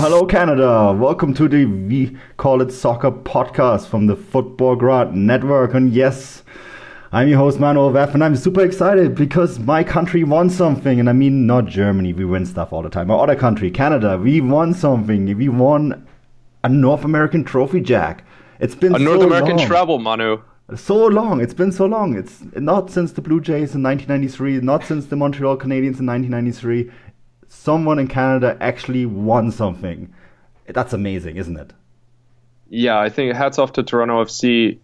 Hello Canada. Welcome to the We Call It Soccer podcast from the Futbolgrad Network. And yes, I'm your host Manuel Veth, and I'm super excited because my country won something. And I mean, not Germany, we win stuff all the time. Our other country, Canada, we won something. We won a North American trophy, Jack. It's been a North so American long. treble, Manu. So long. It's been so long. It's not since the Blue Jays in 1993, not since the Montreal Canadiens in 1993. Someone in Canada actually won something. That's amazing, isn't it? Yeah, I think hats off to Toronto FC.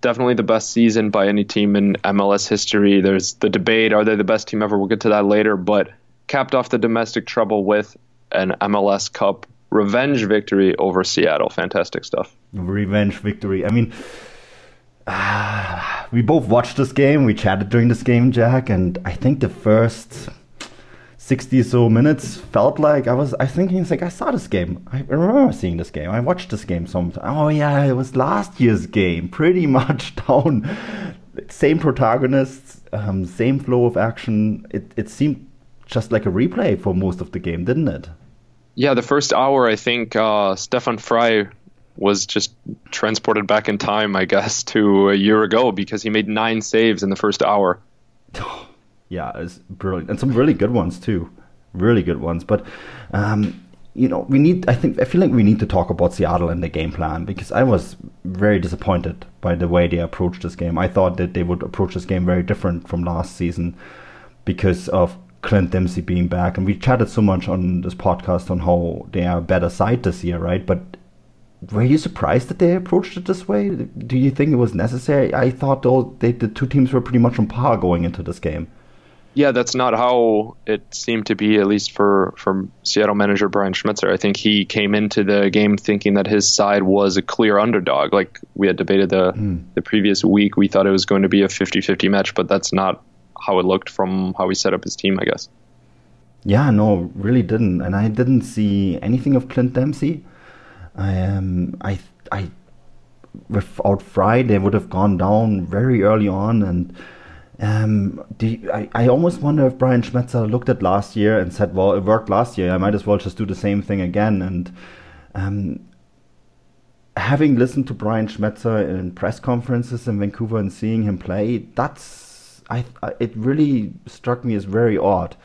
Definitely the best season by any team in MLS history. There's the debate: are they the best team ever? We'll get to that later. But capped off the domestic treble with an MLS Cup revenge victory over Seattle. Fantastic stuff. Revenge victory. I mean, uh, we both watched this game. We chatted during this game, Jack, and I think the first 60 so minutes felt like I was I thinking it's like I saw this game. I remember seeing this game. I watched this game sometime. oh yeah, it was last year's game. Pretty much down same protagonists, um, same flow of action. It it seemed just like a replay for most of the game, didn't it? Yeah, the first hour I think uh, Stefan Frei was just transported back in time, I guess, to a year ago because he made nine saves in the first hour. yeah, it's brilliant, and some really good ones too, really good ones. But um, you know, we need. I think I feel like we need to talk about Seattle and the game plan because I was very disappointed by the way they approached this game. I thought that they would approach this game very different from last season because of Clint Dempsey being back, and we chatted so much on this podcast on how they are a better side this year, right? But were you surprised that they approached it this way? Do you think it was necessary? I thought though they, the two teams were pretty much on par going into this game. Yeah, that's not how it seemed to be, at least for, for Seattle manager Brian Schmetzer. I think he came into the game thinking that his side was a clear underdog. Like we had debated the, mm. the previous week, we thought it was going to be a 50 50 match, but that's not how it looked from how he set up his team, I guess. Yeah, no, really didn't. And I didn't see anything of Clint Dempsey. I um, I I without Frei they would have gone down very early on and um, you, I, I almost wonder if Brian Schmetzer looked at last year and said, well, it worked last year. I might as well just do the same thing again. And um, having listened to Brian Schmetzer in press conferences in Vancouver and seeing him play, that's I, I it really struck me as very odd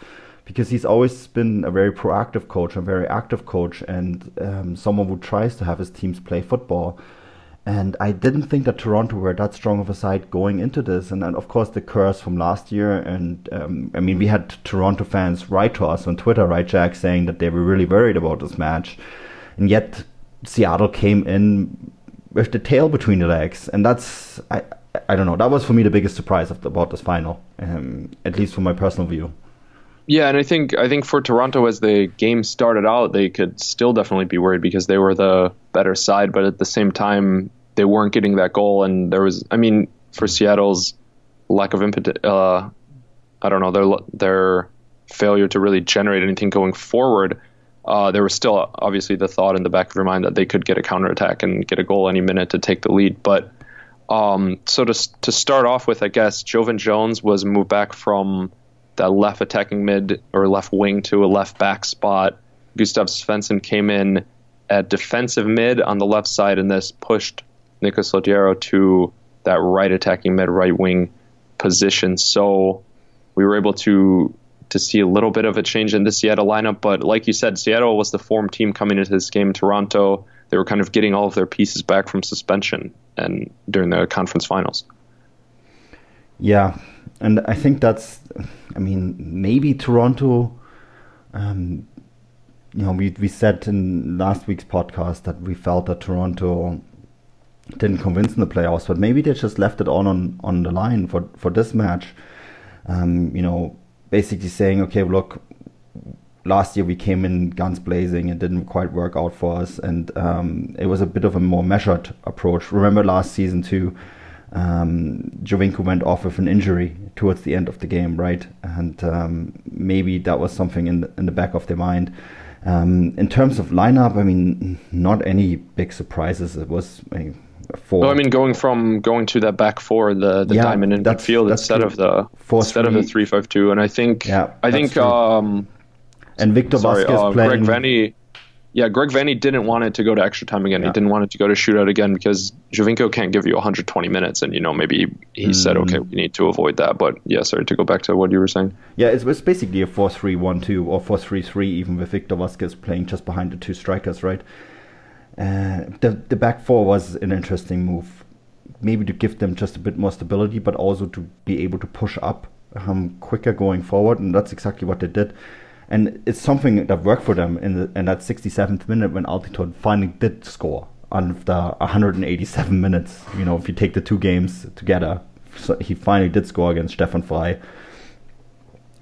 because he's always been a very proactive coach, a very active coach, and um, someone who tries to have his teams play football. And I didn't think that Toronto were that strong of a side going into this. And then, of course, the curse from last year. And um, I mean, we had Toronto fans write to us on Twitter, right, Jack, saying that they were really worried about this match. And yet, Seattle came in with the tail between the legs. And that's, I, I don't know, that was for me the biggest surprise the, about this final, um, at least from my personal view. Yeah, and I think I think for Toronto as the game started out, they could still definitely be worried because they were the better side, but at the same time they weren't getting that goal, and there was I mean for Seattle's lack of impetus, uh, I don't know their their failure to really generate anything going forward. Uh, there was still obviously the thought in the back of your mind that they could get a counterattack and get a goal any minute to take the lead, but. Um, so to to start off with, I guess Joevin Jones was moved back from that left attacking mid or left wing to a left back spot. Gustav Svensson came in at defensive mid on the left side, and this pushed Nicolas Lodeiro to that right attacking mid, right wing position. So we were able to to see a little bit of a change in the Seattle lineup. But like you said, Seattle was the form team coming into this game. Toronto, they were kind of getting all of their pieces back from suspension and during the conference finals. Yeah, and I think that's. I mean, maybe Toronto. Um, you know, we we said in last week's podcast that we felt that Toronto didn't convince in the playoffs, but maybe they just left it all on on the line for for this match. Um, you know, basically saying, okay, look, last year we came in guns blazing. It didn't quite work out for us, and um, it was a bit of a more measured approach. Remember last season too, um, Giovinco went off with an injury towards the end of the game, right? And um, maybe that was something in the, in the back of their mind. Um, in terms of lineup, I mean, not any big surprises. It was. Mean, four. I mean, going from going to that back four, the, the yeah, diamond in midfield instead true. of the four, instead three. of the three five two, and I think yeah, I think um, and Victor sorry, Vasquez uh, playing. Greg Vanney, yeah, Greg Vanney didn't want it to go to extra time again. Yeah. He didn't want it to go to shootout again because Giovinco can't give you 120 minutes, and you know maybe he mm. said, okay, we need to avoid that. But yeah, sorry to go back to what you were saying. Yeah, it was basically a 4-3-1-2 or 4-3-3, even with Victor Vasquez playing just behind the two strikers, right? Uh, the the back four was an interesting move, maybe to give them just a bit more stability, but also to be able to push up um, quicker going forward, and that's exactly what they did and it's something that worked for them in, the, in that 67th minute when Altidore finally did score after 187 minutes. You know, if you take the two games together, so he finally did score against Stefan Frei.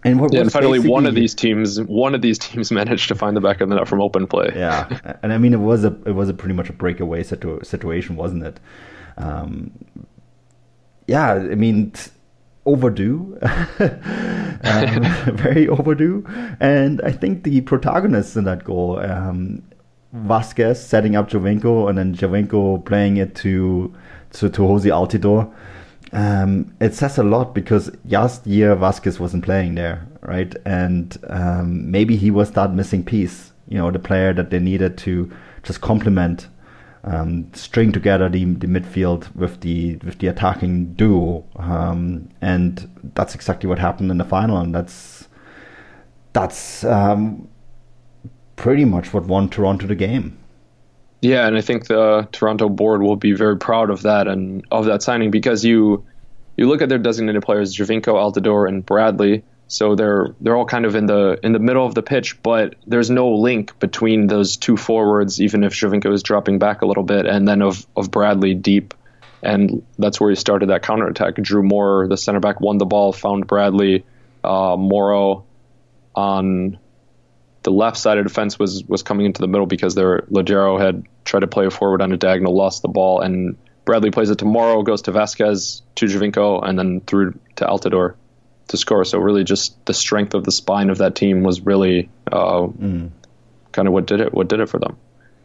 And what, yeah, and finally, one of these teams, one of these teams managed to find the back of the net from open play. Yeah, and I mean, it was a it was a pretty much a breakaway situ- situation, wasn't it? Um, yeah, I mean, overdue, um, very overdue. And I think the protagonists in that goal, um, Vasquez setting up Giovinco and then Giovinco playing it to to, to Jozy Altidore. Um, it says a lot because last year Vasquez wasn't playing there, right? And um, maybe he was that missing piece, you know, the player that they needed to just complement um, string together the, the midfield with the with the attacking duo, um, and that's exactly what happened in the final, and that's that's um, pretty much what won Toronto the game. Yeah, and I think the Toronto board will be very proud of that and of that signing because you you look at their designated players, Giovinco, Altidore, and Bradley so they're they're all kind of in the in the middle of the pitch, but there's no link between those two forwards, even if Giovinco is dropping back a little bit, and then of of Bradley deep, and that's where he started that counterattack. Drew Moor, the center back, won the ball, found Bradley, uh, Morrow on the left side of defense was was coming into the middle because their Lodeiro had tried to play a forward on a diagonal, lost the ball, and Bradley plays it to Morrow, goes to Vasquez, to Giovinco, and then through to Altidore to score. So really, just the strength of the spine of that team was really uh, mm. kind of what did it. What did it for them?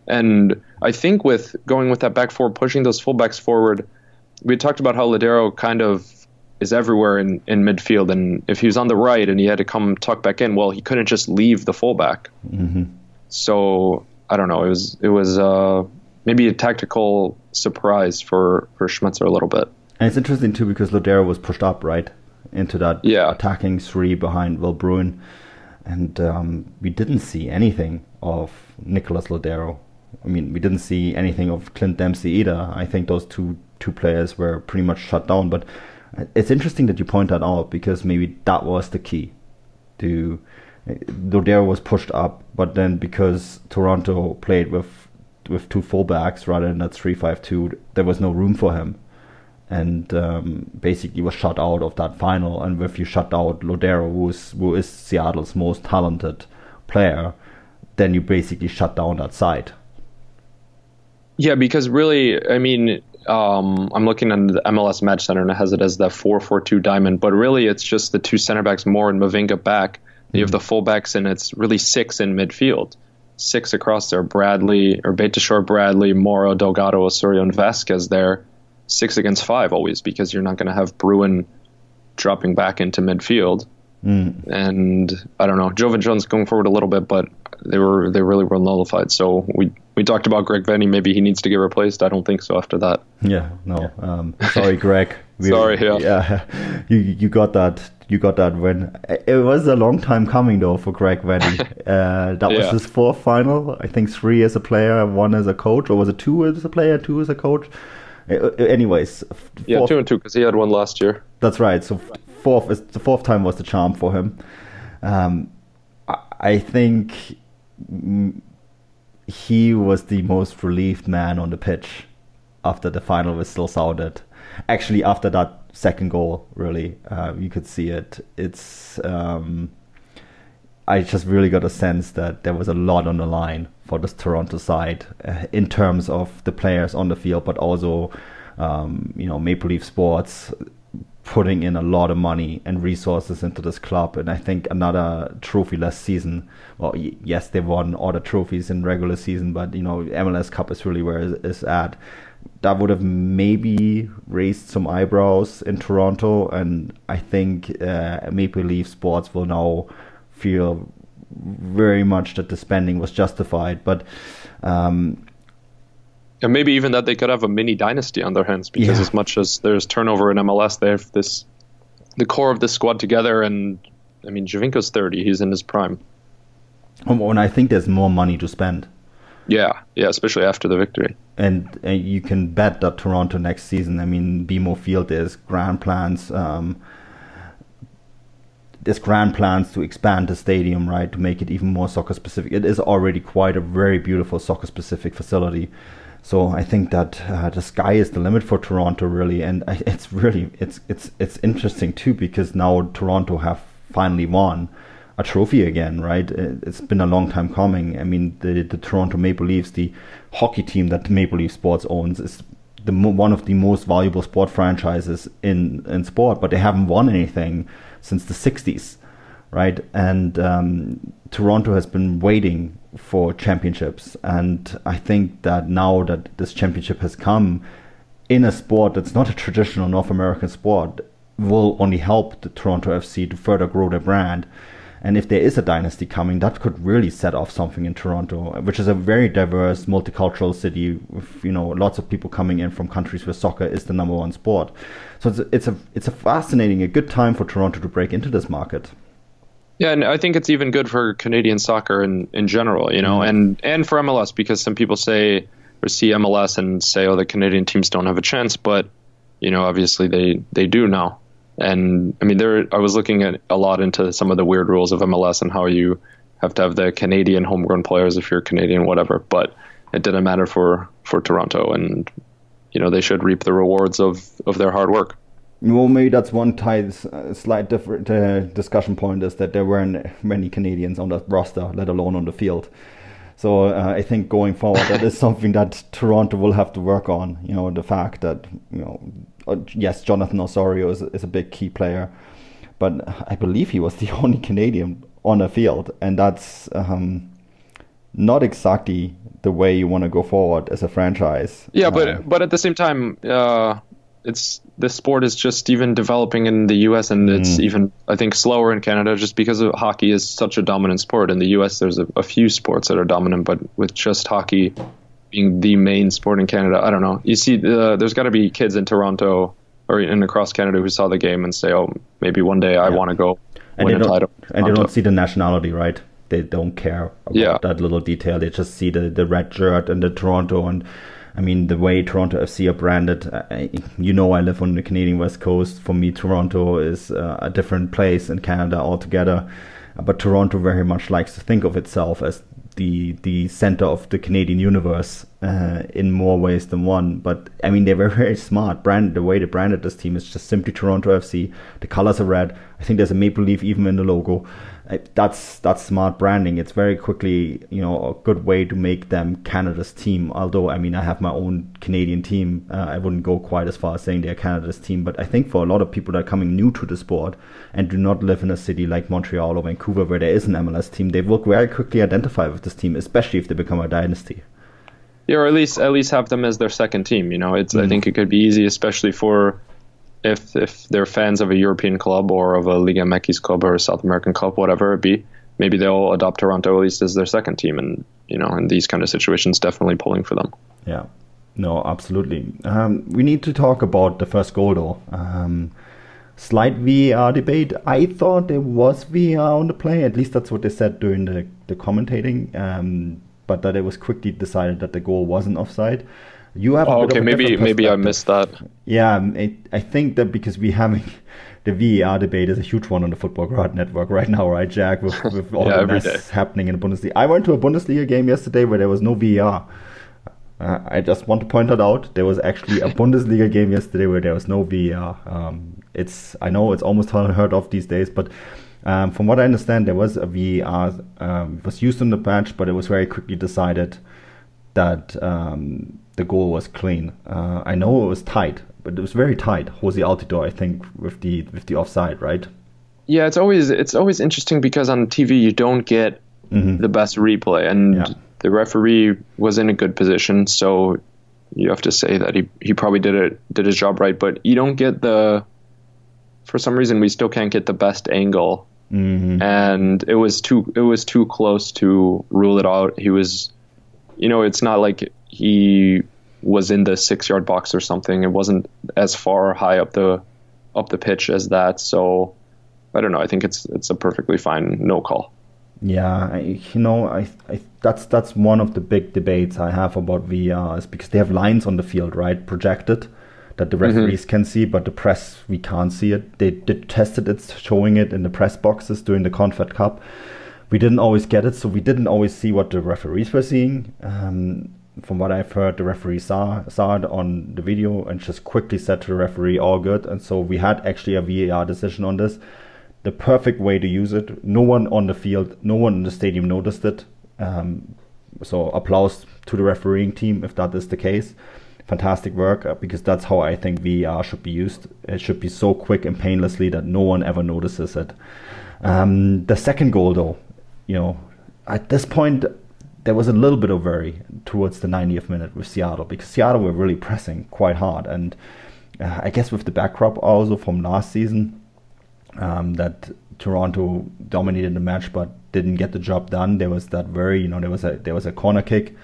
And I think with going with that back four, pushing those fullbacks forward, we talked about how Lodeiro kind of is everywhere in, in midfield. And if he was on the right and he had to come tuck back in, well, he couldn't just leave the fullback. Mm-hmm. So I don't know. It was it was uh, maybe a tactical surprise for for Schmetzer a little bit. And it's interesting too because Lodeiro was pushed up, right? Into that yeah. attacking three behind Will Bruin. And um, we didn't see anything of Nicolas Lodeiro. I mean, we didn't see anything of Clint Dempsey either. I think those two two players were pretty much shut down. But it's interesting that you point that out because maybe that was the key. To Lodeiro was pushed up, but then because Toronto played with with two fullbacks rather than that three five two, there was no room for him and um, basically was shut out of that final. And if you shut out Lodeiro, who is who is Seattle's most talented player, then you basically shut down that side. Yeah, because really, I mean, um, I'm looking at the MLS Match Center and it has it as the 4-4-2 diamond, but really it's just the two center backs, Moor and Mavinga back. You have the fullbacks, and it's really six in midfield. Six across there: Bradley or Beitashour, Bradley, Morrow, Delgado, Osorio, and Vasquez there six against five always because you're not going to have Bruin dropping back into midfield. Mm. And I don't know, Joevin Jones going forward a little bit, but they were they really were nullified. So we we talked about Greg Vanney. Maybe he needs to get replaced. I don't think so after that. Yeah, no. Yeah. Um, sorry, Greg. We, sorry, yeah. yeah. You you got that. You got that win. It was a long time coming though for Greg Vanney. uh, that was his fourth final. I think three as a player, one as a coach, or was it two as a player, two as a coach? Uh, anyways, yeah, two and two because he had one last year. That's right. So fourth is the fourth time was the charm for him. Um, I, I think he was the most relieved man on the pitch after the final whistle sounded. Actually, after that second goal, really, uh, you could see it. It's um, I just really got a sense that there was a lot on the line for this Toronto side uh, in terms of the players on the field, but also um, you know Maple Leaf Sports putting in a lot of money and resources into this club. And I think another trophy last season. Well, y- yes, they won all the trophies in regular season, but you know, MLS Cup is really where it is at. That would have maybe raised some eyebrows in Toronto, and I think uh, Maple Leaf Sports will now feel very much that the spending was justified. But um, and maybe even that they could have a mini dynasty on their hands because yeah. as much as there's turnover in MLS, they have this the core of the squad together. And I mean, Giovinco's 30; he's in his prime. And I think there's more money to spend. Yeah, yeah, especially after the victory. And uh, you can bet that Toronto next season. I mean, BMO Field is grand plans. Um, there's grand plans to expand the stadium, right, to make it even more soccer specific. It is already quite a very beautiful soccer specific facility. So I think that uh, the sky is the limit for Toronto, really, and it's really it's it's it's interesting too because now Toronto have finally won a trophy again, right? It's been a long time coming. I mean, the the Toronto Maple Leafs, the hockey team that Maple Leaf Sports owns, is the one of the most valuable sport franchises in in sport, but they haven't won anything since the '60s, right? And um, Toronto has been waiting for championships. And I think that now that this championship has come in a sport that's not a traditional North American sport, will only help the Toronto FC to further grow their brand. And if there is a dynasty coming, that could really set off something in Toronto, which is a very diverse, multicultural city with you know lots of people coming in from countries where soccer is the number one sport. So it's a, it's a it's a fascinating, a good time for Toronto to break into this market. Yeah, and I think it's even good for Canadian soccer in, in general, you know, mm. and and for MLS because some people say or see MLS and say, oh, the Canadian teams don't have a chance, but you know, obviously they they do now. And I mean, there I was looking at a lot into some of the weird rules of MLS and how you have to have the Canadian homegrown players if you're Canadian, whatever. But it didn't matter for for Toronto, and you know they should reap the rewards of of their hard work. Well, maybe that's one uh, slight different uh, discussion point is that there weren't many Canadians on the roster, let alone on the field. So uh, I think going forward, that is something that Toronto will have to work on. You know, the fact that you know, uh, yes, Jonathan Osorio is, is a big key player, but I believe he was the only Canadian on the field, and that's um, not exactly the way you want to go forward as a franchise. Yeah, but uh, but at the same time, uh, it's this sport is just even developing in the U.S. and it's mm. even I think slower in Canada just because of hockey is such a dominant sport. In the U.S., there's a, a few sports that are dominant, but with just hockey being the main sport in Canada, I don't know. You see, uh, there's got to be kids in Toronto or in across Canada who saw the game and say, "Oh, maybe one day I yeah. want to go." And they don't, and they don't see the nationality, right? They don't care about yeah. that little detail. They just see the, the red shirt and the Toronto and I mean, the way Toronto FC are branded, uh, you know, I live on the Canadian West Coast. For me, Toronto is uh, a different place in Canada altogether. But Toronto very much likes to think of itself as the the center of the Canadian universe uh, in more ways than one. But I mean, they were very smart. Brand the way they branded this team is just simply Toronto FC. The colors are red. I think there's a maple leaf even in the logo that's that's smart branding. It's very quickly, you know, a good way to make them Canada's team. Although, I mean, I have my own Canadian team. Uh, I wouldn't go quite as far as saying they're Canada's team, but I think for a lot of people that are coming new to the sport and do not live in a city like Montreal or Vancouver where there is an MLS team, they will very quickly identify with this team, especially if they become a dynasty. Yeah, or at least at least have them as their second team. You know, it's mm-hmm. I think it could be easy, especially for if if they're fans of a European club or of a Liga MX club or a South American club, whatever it be, maybe they'll adopt Toronto at least as their second team, and you know, in these kind of situations, definitely pulling for them. Yeah, no, absolutely. Um, we need to talk about the first goal though. Um, slight VAR debate. I thought there was VAR on the play. At least that's what they said during the the commentating. Um, but that it was quickly decided that the goal wasn't offside. You have. Oh, okay, maybe maybe I missed that. Yeah, I, I think that because we having the VAR debate is a huge one on the Futbolgrad Network right now, right, Jack? With, with all yeah, the mess day. happening in the Bundesliga. I went to a Bundesliga game yesterday where there was no VAR. Uh, I just want to point that out. There was actually a Bundesliga game yesterday where there was no VAR. Um, it's I know it's almost unheard of these days, but um, from what I understand, there was a VAR um, was used in the match, but it was very quickly decided that um, the goal was clean. Uh, I know it was tight, but it was very tight. Jozy Altidore, I think, with the with the offside, right? Yeah, it's always it's always interesting because on TV you don't get mm-hmm. the best replay, and yeah. the referee was in a good position, so you have to say that he, he probably did it did his job right. But you don't get the for some reason we still can't get the best angle, mm-hmm. and it was too it was too close to rule it out. He was, you know, it's not like he was in the six yard box or something. It wasn't as far high up the up the pitch as that. So I don't know. I think it's it's a perfectly fine no call. Yeah, I, you know, I, I that's that's one of the big debates I have about VR is because they have lines on the field, right, projected that the mm-hmm. referees mm-hmm. can see, but the press we can't see it. They tested it, showing it in the press boxes during the Confed Cup. We didn't always get it, so we didn't always see what the referees were seeing. Um, from what I've heard, the referee saw saw it on the video and just quickly said to the referee, "All good." And so we had actually a VAR decision on this. The perfect way to use it. No one on the field, no one in the stadium noticed it. Um, so applause to the refereeing team if that is the case. Fantastic work uh, because that's how I think VAR should be used. It should be so quick and painlessly that no one ever notices it. Um, the second goal, though, you know, at this point there was a little bit of worry towards the 90th minute with Seattle because Seattle were really pressing quite hard. And uh, I guess with the backdrop also from last season, um, that Toronto dominated the match but didn't get the job done. There was that very, you know, there was a there was a corner kick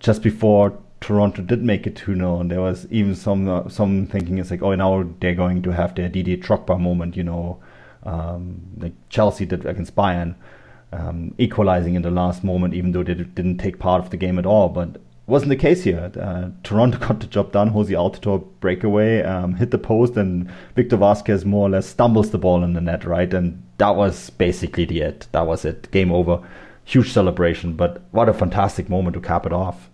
just before Toronto did make it 2 0, and there was even some uh, some thinking it's like, oh, now they're going to have their Didier Drogba moment, you know, um, like Chelsea did against Bayern um, equalizing in the last moment, even though they didn't take part of the game at all. But wasn't the case here. Uh, Toronto got the job done. Jozy Altidore breakaway, um, hit the post, and Victor Vasquez more or less stumbles the ball in the net, right? And that was basically the it. That was it. Game over. Huge celebration, but what a fantastic moment to cap it off.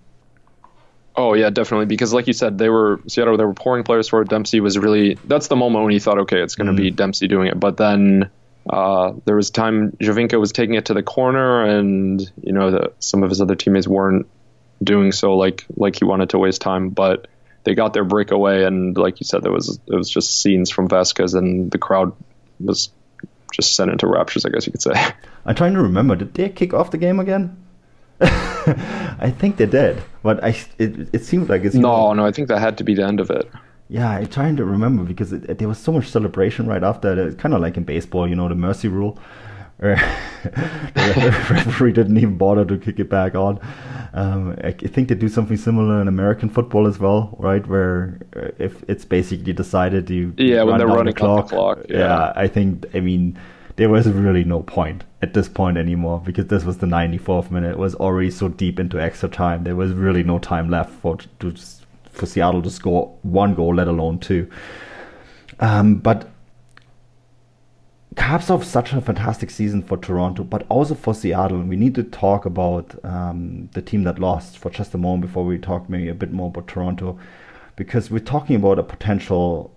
Oh yeah, definitely. Because like you said, they were Seattle. They were pouring players for. Dempsey was really. That's the moment when you thought, okay, it's going to mm. be Dempsey doing it. But then uh, there was time Giovinco was taking it to the corner, and you know the, some of his other teammates weren't doing so like like he wanted to waste time, but they got their breakaway, and like you said, there was it was just scenes from Vasquez, and the crowd was just sent into raptures, I guess you could say. I'm trying to remember. Did they kick off the game again? I think they did, but I it, it seemed like it's no, no. I think that had to be the end of it. Yeah, I'm trying to remember because it, it, there was so much celebration right after. It's kind of like in baseball, you know, the mercy rule. the referee didn't even bother to kick it back on. Um, I think they do something similar in American football as well, right? Where uh, if it's basically decided you yeah when they're running the clock, the clock yeah. yeah. I think I mean there was really no point at this point anymore because this was the 94th minute. It was already so deep into extra time. There was really no time left for to for Seattle to score one goal, let alone two. Um, but caps off such a fantastic season for Toronto, but also for Seattle. We need to talk about um, the team that lost for just a moment before we talk maybe a bit more about Toronto, because we're talking about a potential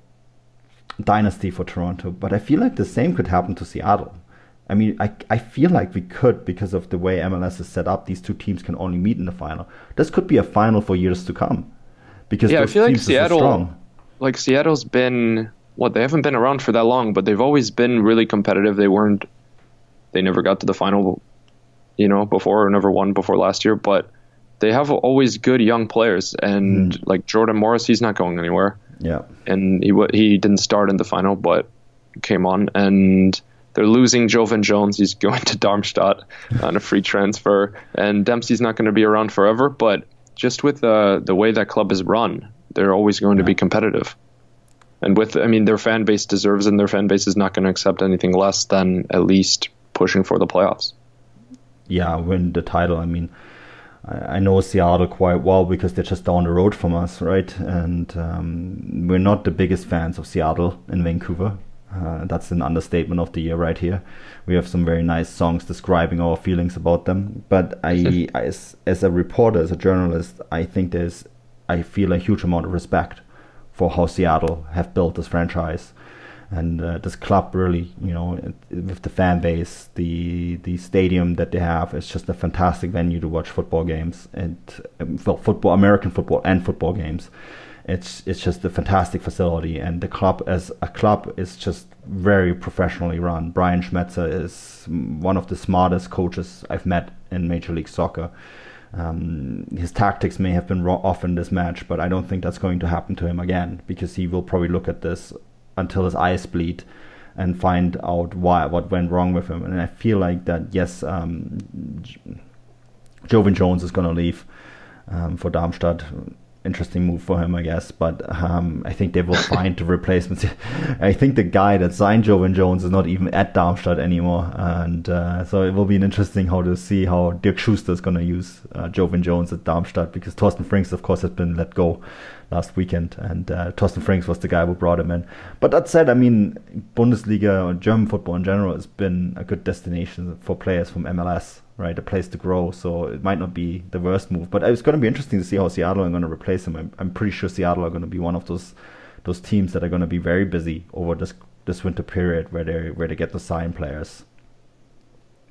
dynasty for Toronto. But I feel like the same could happen to Seattle. I mean, I, I feel like we could because of the way MLS is set up. These two teams can only meet in the final. This could be a final for years to come because yeah, I feel like Seattle, like Seattle's been what they haven't been around for that long, but they've always been really competitive. They weren't, they never got to the final, you know, before or never won before last year, but they have always good young players. And mm. like Jordan Morris, he's not going anywhere. Yeah, and he he didn't start in the final, but came on and. They're losing Joevin Jones. He's going to Darmstadt on a free transfer, and Dempsey's not going to be around forever. But just with the the way that club is run, they're always going yeah. to be competitive. And with, I mean, their fan base deserves, and their fan base is not going to accept anything less than at least pushing for the playoffs. Yeah, win the title. I mean, I, I know Seattle quite well because they're just down the road from us, right? And um, we're not the biggest fans of Seattle in Vancouver. Uh, that's an understatement of the year right here. We have some very nice songs describing our feelings about them. But I, as, as a reporter, as a journalist, I think there's, I feel a huge amount of respect for how Seattle have built this franchise and uh, this club really, you know, with the fan base, the the stadium that they have, it's just a fantastic venue to watch football games and um, well, football, American football and football games. It's it's just a fantastic facility, and the club as a club is just very professionally run. Brian Schmetzer is one of the smartest coaches I've met in Major League Soccer. Um, his tactics may have been off in this match, but I don't think that's going to happen to him again because he will probably look at this until his eyes bleed and find out why what went wrong with him. And I feel like that yes, um, Joevin Jones is going to leave um, for Darmstadt interesting move for him, I guess. But um, I think they will find the replacements. I think the guy that signed Joevin Jones is not even at Darmstadt anymore, and uh, so it will be an interesting how to see how Dirk Schuster is going to use uh, Joevin Jones at Darmstadt because Thorsten Frings, of course, has been let go last weekend, and uh, Thorsten Frings was the guy who brought him in. But that said, I mean, Bundesliga or German football in general has been a good destination for players from MLS right? A place to grow. So it might not be the worst move, but it's going to be interesting to see how Seattle are going to replace him. I'm, I'm pretty sure Seattle are going to be one of those those teams that are going to be very busy over this this winter period where they where they get to sign players.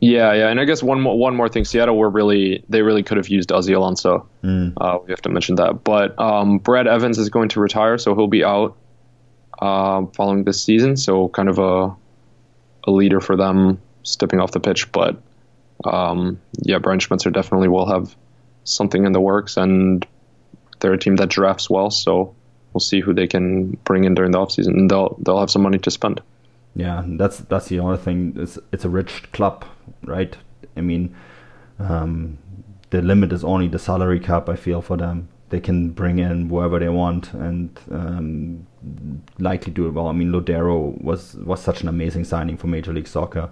Yeah, yeah, and I guess one more one more thing, Seattle were really they really could have used Ozzy Alonso. Mm. Uh, we have to mention that, but um, Brad Evans is going to retire, so he'll be out uh, following this season. So kind of a a leader for them stepping off the pitch, but um, yeah, Brian Schmetzer definitely will have something in the works, and they're a team that drafts well, so we'll see who they can bring in during the offseason, and they'll they'll have some money to spend. Yeah, that's that's the other thing. It's it's a rich club, right? I mean, um, the limit is only the salary cap. I feel for them, they can bring in whoever they want and um, likely do it well. I mean, Lodeiro was was such an amazing signing for Major League Soccer.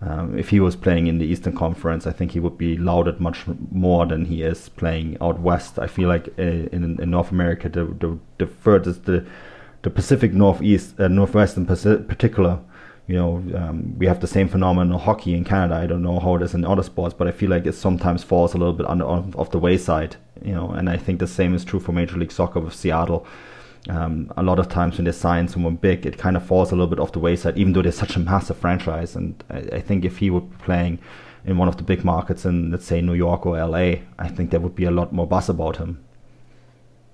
Um, if he was playing in the Eastern Conference, I think he would be lauded much more than he is playing out west. I feel like uh, in, in North America, the, the, the furthest, the, the Pacific Northeast, uh, Northwest in particular, you know, um, we have the same phenomenon hockey in Canada. I don't know how it is in other sports, but I feel like it sometimes falls a little bit under, off the wayside, you know, and I think the same is true for Major League Soccer with Seattle um, a lot of times when they sign someone big, it kind of falls a little bit off the wayside, even though they're such a massive franchise. And I, I, think if he be playing in one of the big markets in, let's say, New York or LA, I think there would be a lot more buzz about him.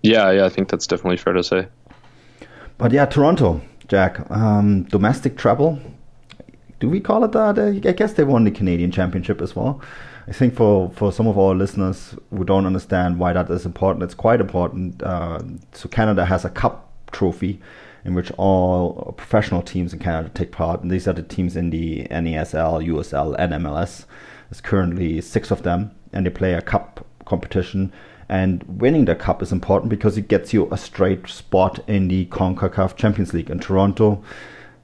Yeah, yeah, I think that's definitely fair to say. But yeah, Toronto, Jack, um, domestic treble. Do we call it that? I guess they won the Canadian Championship as well. I think for, for some of our listeners who don't understand why that is important, it's quite important. Uh, so Canada has a cup trophy in which all professional teams in Canada take part, and these are the teams in the NASL, USL, and MLS. There's currently six of them, and they play a cup competition. And winning the cup is important because it gets you a straight spot in the CONCACAF Champions League. And Toronto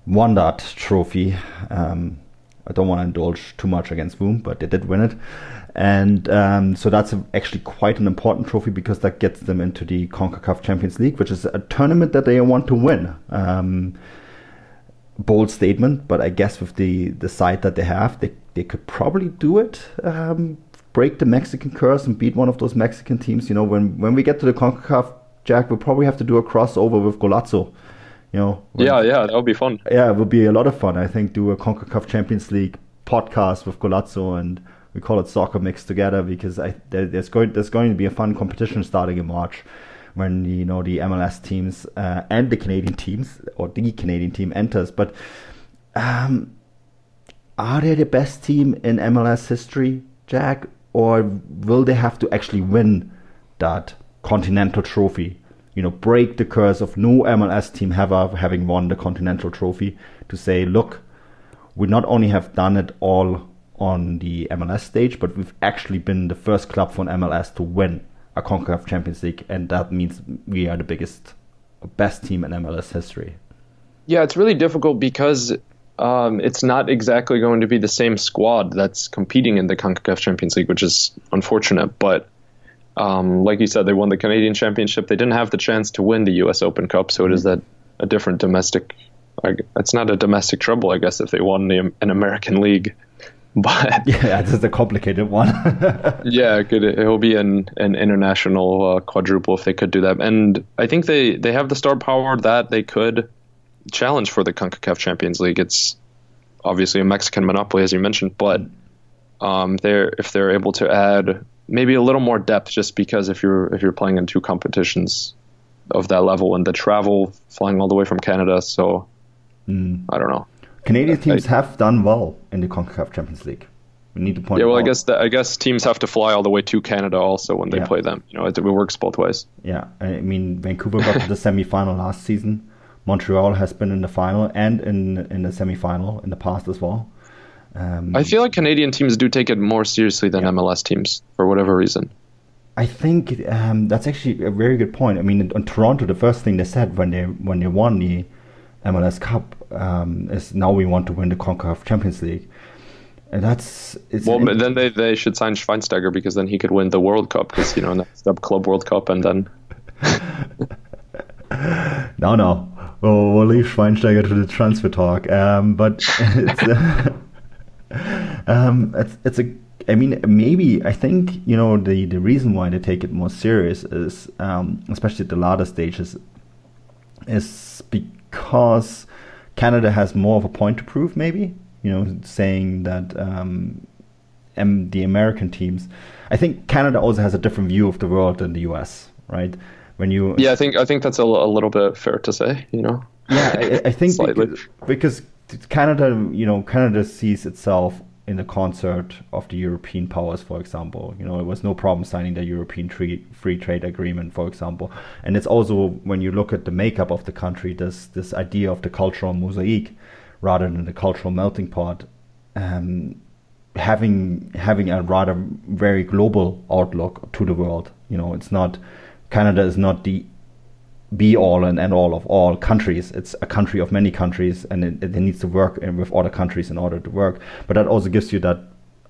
won that trophy. Um, I don't want to indulge too much against Boom, but they did win it. And um, so that's actually quite an important trophy because that gets them into the CONCACAF Champions League, which is a tournament that they want to win. Um, bold statement, but I guess with the, the side that they have, they, they could probably do it. Um, break the Mexican curse and beat one of those Mexican teams. You know, when, when we get to the CONCACAF, Jack, we'll probably have to do a crossover with Golazo you know. Yeah, yeah, that would be fun. Yeah, it would be a lot of fun. I think do a Concacaf Champions League podcast with Golazo and we call it soccer mix together because I, there, there's going there's going to be a fun competition starting in March when you know the MLS teams uh, and the Canadian teams or the Canadian team enters. But um, are they the best team in MLS history, Jack, or will they have to actually win that continental trophy you know, break the curse of no MLS team ever having won the Continental Trophy to say, look, we not only have done it all on the MLS stage, but we've actually been the first club from MLS to win a CONCACAF Champions League, and that means we are the biggest, best team in MLS history. Yeah, it's really difficult because um, it's not exactly going to be the same squad that's competing in the CONCACAF Champions League, which is unfortunate. But Um, like you said, they won the Canadian Championship. They didn't have the chance to win the U.S. Open Cup, so it is that a different domestic. It's not a domestic treble, I guess, if they won the, an American League. But yeah, this is a complicated one. yeah, it, could, it will be an an international uh, quadruple if they could do that. And I think they they have the star power that they could challenge for the Concacaf Champions League. It's obviously a Mexican monopoly, as you mentioned, but um, they're if they're able to add maybe a little more depth, just because if you're if you're playing in two competitions of that level and the travel flying all the way from Canada, so mm. I don't know. Canadian teams I, have done well in the CONCACAF Champions League. We need to point. Yeah, well, I guess the, I guess teams have to fly all the way to Canada also when they yeah. play them. You know, it, it, works both ways. Yeah, I mean, Vancouver got to the semi-final last season. Montreal has been in the final and in in the semi-final in the past as well. Um, I feel like Canadian teams do take it more seriously than yeah. MLS teams for whatever reason. I think um, that's actually a very good point. I mean, on Toronto, the first thing they said when they when they won the MLS Cup um, is now we want to win the Concacaf Champions League. And that's well. then they, they should sign Schweinsteiger because then he could win the World Cup because you know next up Club World Cup and then. no, no, we'll, we'll leave Schweinsteiger to the transfer talk. Um, but it's, uh, um, it's it's a. I mean, maybe I think you know the the reason why they take it more serious is, um, especially at the latter stages, is because Canada has more of a point to prove, maybe. You know, saying that um, the American teams. I think Canada also has a different view of the world than the U.S. Right? When you yeah, I think I think that's a, a little bit fair to say. You know. Yeah, I, I think because, because Canada, you know, Canada sees itself in the concert of the European powers, for example. You know, it was no problem signing the European tree, free trade agreement, for example. And it's also when you look at the makeup of the country, this this idea of the cultural mosaic rather than the cultural melting pot, um, having having a rather very global outlook to the world. You know, it's not Canada is not the be all and end all of all countries. It's a country of many countries, and it, it needs to work with other countries in order to work. But that also gives you that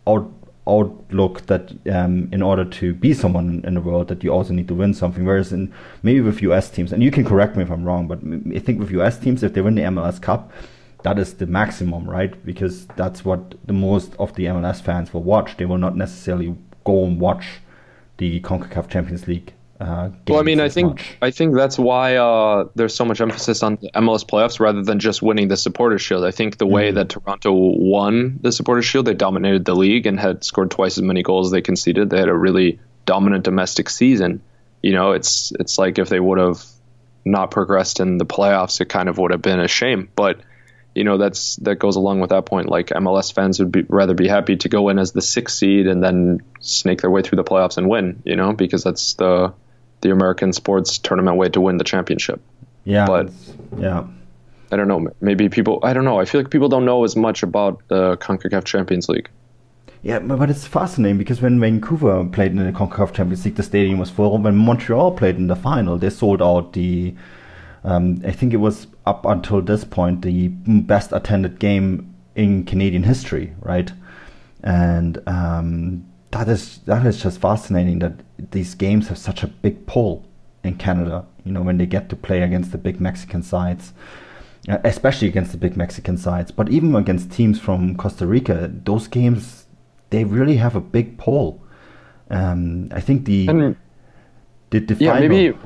out, outlook that um, in order to be someone in the world, that you also need to win something. Whereas in maybe with US teams, and you can correct me if I'm wrong, but I think with US teams, if they win the MLS Cup, that is the maximum, right? Because that's what the most of the MLS fans will watch. They will not necessarily go and watch the CONCACAF Champions League uh, well, I mean, I think much. I think that's why uh, there's so much emphasis on the MLS playoffs rather than just winning the Supporters Shield. I think the mm-hmm. way that Toronto won the Supporters Shield, they dominated the league and had scored twice as many goals as they conceded. They had a really dominant domestic season. You know, it's it's like if they would have not progressed in the playoffs, it kind of would have been a shame. But you know that's that goes along with that point. Like MLS fans would be, rather be happy to go in as the sixth seed and then snake their way through the playoffs and win. You know, because that's the the American sports tournament way to win the championship. Yeah, but yeah, I don't know. Maybe people. I don't know. I feel like people don't know as much about the Concacaf Champions League. Yeah, but it's fascinating because when Vancouver played in the CONCACAF Champions League, the stadium was full. When Montreal played in the final, they sold out the. Um, I think it was up until this point the best attended game in Canadian history, right? And um, that is that is just fascinating that these games have such a big pull in Canada. You know, when they get to play against the big Mexican sides, uh, especially against the big Mexican sides, but even against teams from Costa Rica, those games they really have a big pull. Um, I think the and, the, the yeah final, maybe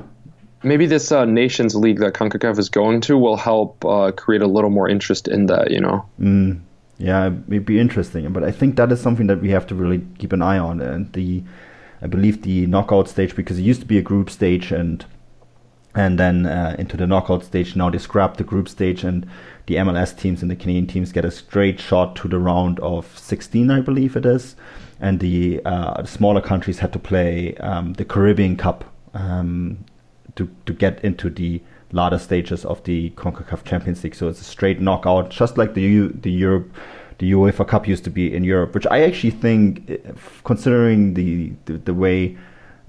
maybe this uh, Nations League that Concacaf is going to will help uh, create a little more interest in that. You know. Mm yeah, it'd be interesting. But I think that is something that we have to really keep an eye on. And the, I believe the knockout stage because it used to be a group stage and and then uh, into the knockout stage. Now they scrap the group stage and the MLS teams and the Canadian teams get a straight shot to the round of 16, I believe it is. And the, uh, smaller countries had to play um, the Caribbean Cup um, to to get into the latter stages of the CONCACAF Champions League. So it's a straight knockout, just like the U, the Europe, the UEFA Cup used to be in Europe. Which I actually think, eh, considering the the, the way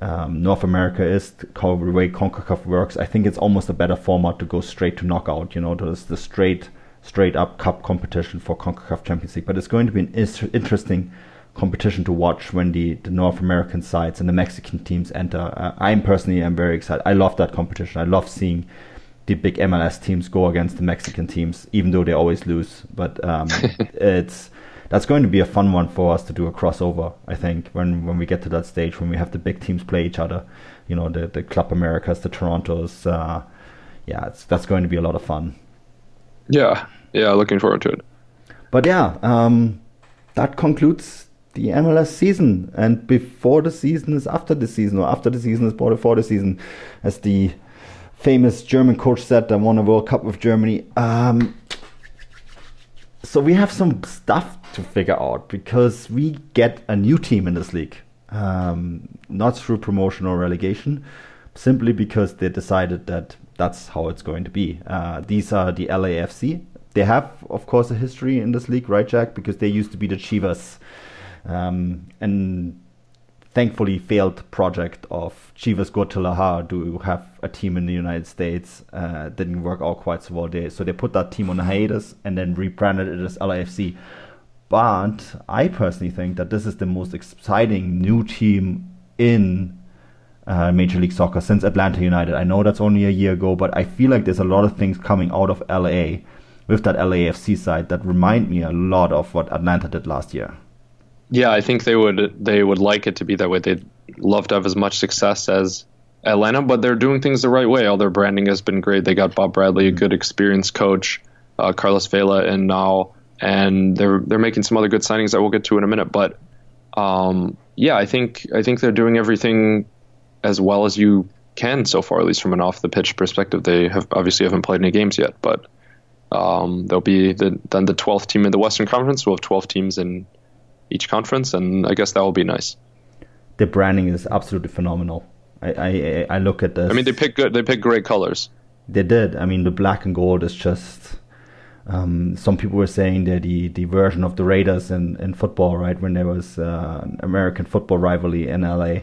um, North America is, the way CONCACAF works, I think it's almost a better format to go straight to knockout. You know, there's the straight straight up cup competition for CONCACAF Champions League. But it's going to be an is- interesting competition to watch when the, the North American sides and the Mexican teams enter. Uh, I'm personally am very excited. I love that competition. I love seeing the big MLS teams go against the Mexican teams, even though they always lose. But um, it's that's going to be a fun one for us to do a crossover. I think when when we get to that stage when we have the big teams play each other, you know, the the Club Americas, the Torontos. Uh, yeah, that's going to be a lot of fun. Yeah, yeah, looking forward to it. But yeah, um, that concludes the MLS season. And before the season is after the season, or after the season is before the season, as the famous German coach said that won a World Cup with Germany. Um, so we have some stuff to figure out because we get a new team in this league, um, not through promotion or relegation, simply because they decided that that's how it's going to be. Uh, these are the LAFC. They have, of course, a history in this league, right, Jack? Because they used to be the Chivas, um, and thankfully failed project of Chivas Guadalajara to have a team in the United States uh, didn't work out quite so well. They, so they put that team on hiatus and then rebranded it as LAFC. But I personally think that this is the most exciting new team in uh, Major League Soccer since Atlanta United. I know that's only a year ago, but I feel like there's a lot of things coming out of LA with that LAFC side that remind me a lot of what Atlanta did last year. Yeah, I think they would they would like it to be that way. They'd love to have as much success as Atlanta, but they're doing things the right way. All their branding has been great. They got Bob Bradley, a good experienced coach, uh, Carlos Vela, and now, and they're they're making some other good signings that we'll get to in a minute. But um, yeah, I think I think they're doing everything as well as you can so far, at least from an off the pitch perspective. They have obviously haven't played any games yet, but um, they'll be the, then the 12th team in the Western Conference. We'll have 12 teams in each conference, and I guess that will be nice. The branding is absolutely phenomenal. I, I, I look at this. I mean, they pick good. They pick great colors. They did. I mean, the black and gold is just. Um, some people were saying they're the, the version of the Raiders in, in football, right? When there was uh, an American football rivalry in LA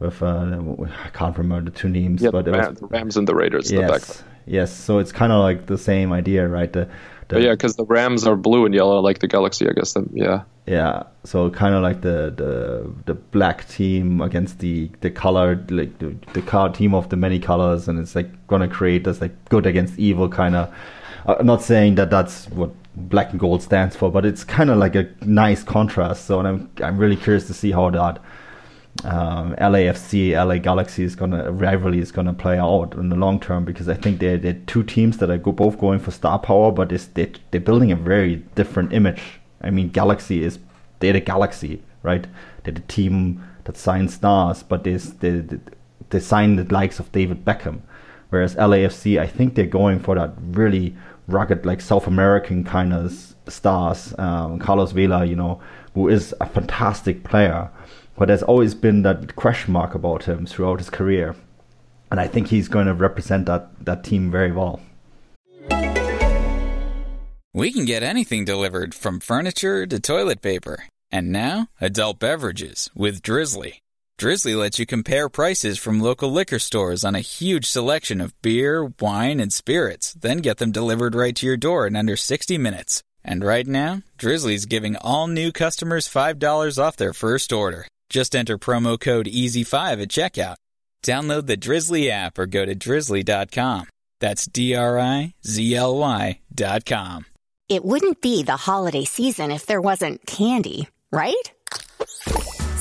with uh, I can't remember the two names, yeah, but the, was, the Rams and the Raiders. Yes, the yes. So it's kind of like the same idea, right? The, the yeah, because the Rams are blue and yellow, like the Galaxy, I guess. Then, yeah. Yeah, so kind of like the, the the black team against the the color, like the the car team of the many colors, and it's like gonna create this like good against evil kind of. I'm uh, not saying that that's what black and gold stands for, but it's kind of like a nice contrast. So, and I'm I'm really curious to see how that um, LAFC, LA Galaxy is gonna rivalry is gonna play out in the long term because I think they're, they're two teams that are go, both going for star power, but it's, they, they're building a very different image I mean, Galaxy is they're the Galaxy, right? They're the team that signs stars, but they they they sign the likes of David Beckham, whereas LAFC, I think they're going for that really rugged, like South American kind of stars. Um, Carlos Vela, you know, who is a fantastic player, but there's always been that question mark about him throughout his career, and I think he's going to represent that that team very well. We can get anything delivered from furniture to toilet paper. And now, adult beverages with Drizly. Drizly lets you compare prices from local liquor stores on a huge selection of beer, wine, and spirits, then get them delivered right to your door in under 60 minutes. And right now, Drizly's giving all new customers $5 off their first order. Just enter promo code EASY5 at checkout. Download the Drizly app or go to drizly.com. That's D R I Z L Y.com. It wouldn't be the holiday season if there wasn't candy, right?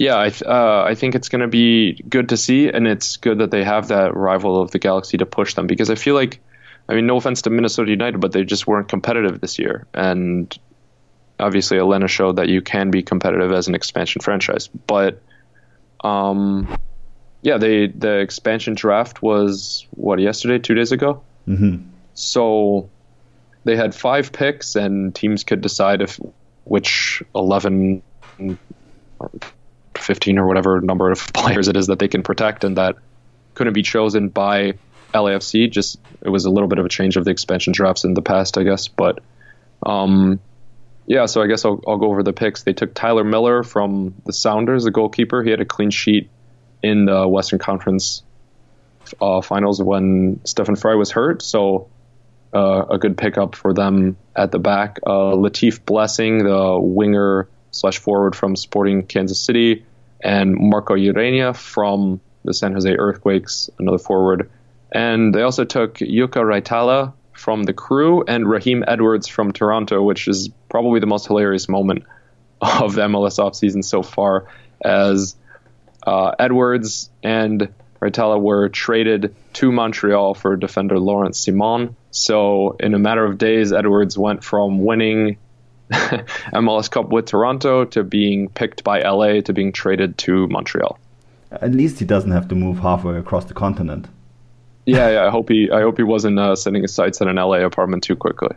Yeah, I th- uh, I think it's going to be good to see, and it's good that they have that rival of the Galaxy to push them because I feel like, I mean, no offense to Minnesota United, but they just weren't competitive this year, and obviously Atlanta showed that you can be competitive as an expansion franchise. But, um, yeah, they the expansion draft was what yesterday, two days ago. Mm-hmm. So they had five picks, and teams could decide if which eleven 15 or whatever number of players it is that they can protect, and that couldn't be chosen by LAFC. Just it was a little bit of a change of the expansion drafts in the past, I guess. But um, yeah, so I guess I'll, I'll go over the picks. They took Tyler Miller from the Sounders, the goalkeeper. He had a clean sheet in the Western Conference uh, finals when Stefan Frei was hurt. So uh, a good pickup for them at the back. Uh, Latif Blessing, the winger slash forward from Sporting Kansas City, and Marco Urena from the San Jose Earthquakes, another forward. And they also took Jukka Raitala from the crew and Raheem Edwards from Toronto, which is probably the most hilarious moment of the MLS offseason so far, as uh, Edwards and Raitala were traded to Montreal for defender Lawrence Ciman. So in a matter of days, Edwards went from winning MLS Cup with Toronto to being picked by LA to being traded to Montreal. At least he doesn't have to move halfway across the continent. Yeah, yeah. I hope he. I hope he wasn't uh, setting his sights on an LA apartment too quickly.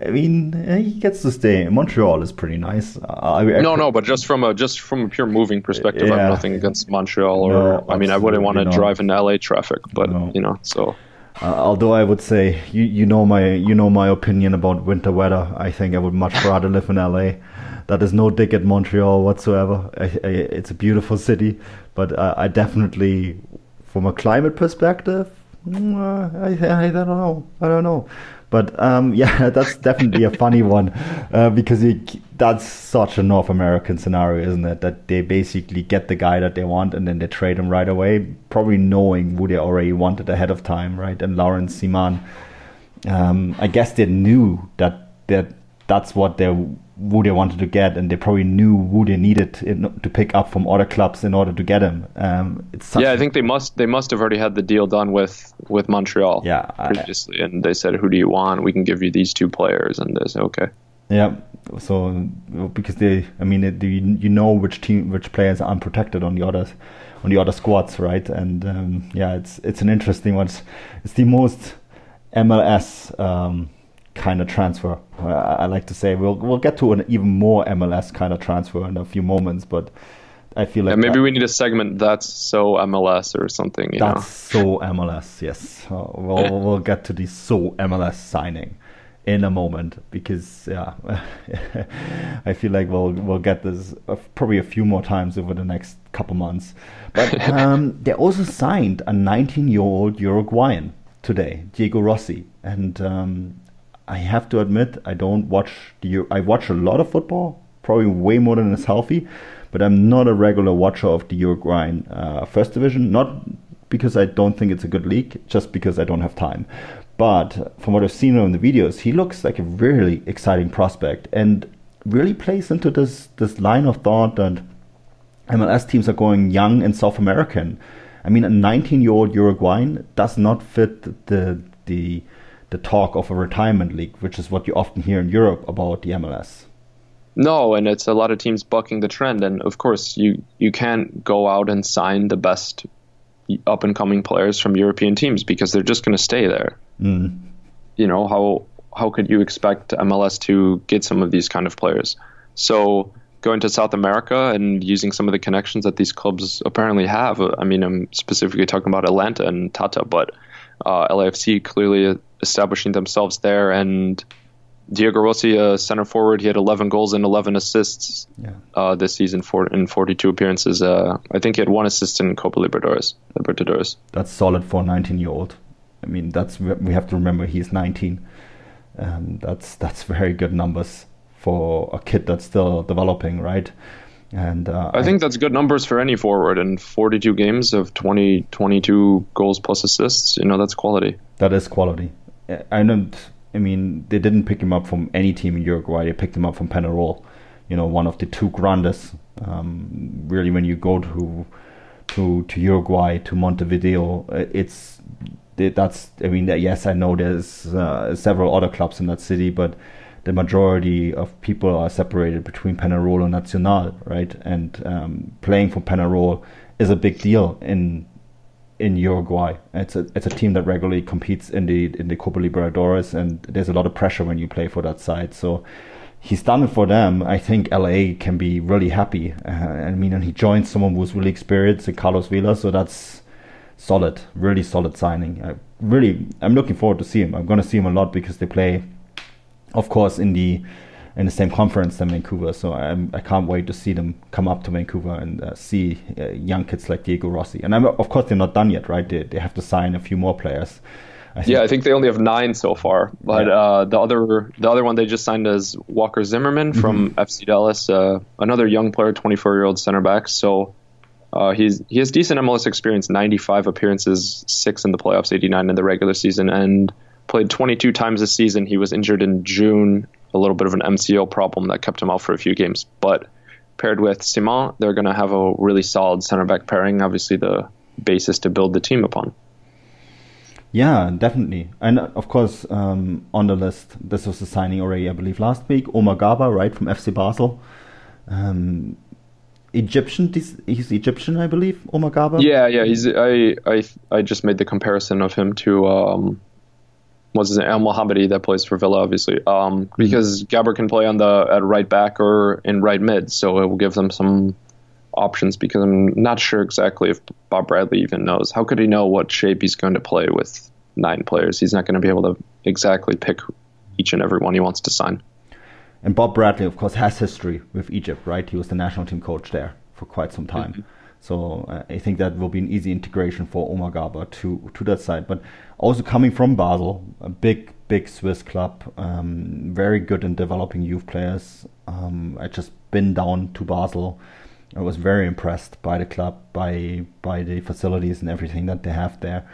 I mean, eh, he gets to stay. Montreal is pretty nice. I, I, no, no, but just from a just from a pure moving perspective, yeah. I have nothing against Montreal. Or no, I mean, I wouldn't want to drive in LA traffic, but no. you know, so. Uh, although I would say you you know my you know my opinion about winter weather. I think I would much rather live in LA. That is no dig at Montreal whatsoever. I, I, it's a beautiful city, but uh, I definitely, from a climate perspective, mm, I, I don't know. I don't know. But um, yeah, that's definitely a funny one uh, because it, that's such a North American scenario, isn't it? That they basically get the guy that they want and then they trade him right away, probably knowing who they already wanted ahead of time, right? And Lawrence Ciman, um, I guess they knew that that that's what they who they wanted to get, and they probably knew who they needed in, to pick up from other clubs in order to get him. Um, yeah, I think they must they must have already had the deal done with with Montreal. Yeah, previously, I, and they said, "Who do you want? We can give you these two players." And they said, "Okay." Yeah, so because they, I mean, it, you, you know which team, which players are unprotected on the others, on the other squads, right? And um, yeah, it's it's an interesting one. It's, it's the most MLS. Um, kind of transfer. I like to say we'll we'll get to an even more MLS kind of transfer in a few moments, but I feel like yeah, maybe that, we need a segment that's so MLS or something. that's know? so MLS. Yes, uh, we'll we'll get to the so MLS signing in a moment because yeah, I feel like we'll we'll get this probably a few more times over the next couple months. But um, they also signed a 19-year-old Uruguayan today, Diego Rossi, and um, I have to admit, I don't watch the. I watch a lot of football, probably way more than is healthy, but I'm not a regular watcher of the Uruguayan uh, First Division. Not because I don't think it's a good league, just because I don't have time. But from what I've seen in the videos, he looks like a really exciting prospect and really plays into this this line of thought that MLS teams are going young and South American. I mean, a 19 year old Uruguayan does not fit the the the talk of a retirement league, which is what you often hear in Europe about the MLS. No, and it's a lot of teams bucking the trend, and of course you you can't go out and sign the best up and coming players from European teams because they're just going to stay there. Mm. You know how how could you expect MLS to get some of these kind of players? So going to South America and using some of the connections that these clubs apparently have. I mean, I'm specifically talking about Atlanta and Tata, but uh, LAFC clearly establishing themselves there. And Diego Rossi, a center forward, he had 11 goals and 11 assists yeah. uh, this season for in 42 appearances. Uh, I think he had one assist in Copa Libertadores. Libertadores. That's solid for a 19 year old. I mean, that's we have to remember he's 19. Um, that's that's very good numbers for a kid that's still developing, right? And uh, I think that's good numbers for any forward. In 42 games of 20, 22 goals plus assists, you know, that's quality. That is quality. I don't. I mean, they didn't pick him up from any team in Uruguay. They picked him up from Penarol, you know, one of the two grandes. Um, really, when you go to to to Uruguay to Montevideo, uh, it's that's. I mean, yes, I know there's uh, several other clubs in that city, but the majority of people are separated between Penarol and Nacional, right? And um, playing for Penarol is a big deal in in Uruguay. It's a it's a team that regularly competes in the in the Copa Libertadores, and there's a lot of pressure when you play for that side. So he's done it for them. I think LA can be really happy. Uh, I mean, and he joined someone who's really experienced, Carlos Vela, so that's solid, really solid signing. I really, I'm looking forward to see him. I'm going to see him a lot because they play, of course, in the in the same conference than Vancouver. So I'm, I can't wait to see them come up to Vancouver and uh, see uh, young kids like Diego Rossi. And I'm, of course, they're not done yet, right? They, they have to sign a few more players. I yeah, I think they only have nine so far. But yeah. uh, the other the other one they just signed is Walker Zimmerman from mm-hmm. FC Dallas, uh, another young player, 24 year old center back. So uh, he's he has decent MLS experience, 95 appearances, six in the playoffs, 89 in the regular season, and played 22 times this season. He was injured in June, a little bit of an MCL problem that kept him out for a few games. But paired with Ciman, they're going to have a really solid center back pairing. Obviously, the basis to build the team upon. Yeah, definitely. And of course, um, on the list, this was a signing already, I believe, last week. Omar Gaber, right, from FC Basel. Um, Egyptian. He's Egyptian, I believe. Omar Gaber. Yeah, yeah. He's. I. I. I just made the comparison of him to. Um, what's his name? Elmohamady that plays for Villa, obviously. Um, mm-hmm. because Gaber can play on the at right back or in right mid, so it will give them some options. Because I'm not sure exactly if Bob Bradley even knows. How could he know what shape he's going to play with nine players? He's not going to be able to exactly pick each and every one he wants to sign. And Bob Bradley, of course, has history with Egypt, right? He was the national team coach there for quite some time. Mm-hmm. So uh, I think that will be an easy integration for Omar Gaber to to that side. But also coming from Basel, a big big Swiss club, um, very good in developing youth players. Um, I just been down to Basel. I was very impressed by the club, by by the facilities and everything that they have there.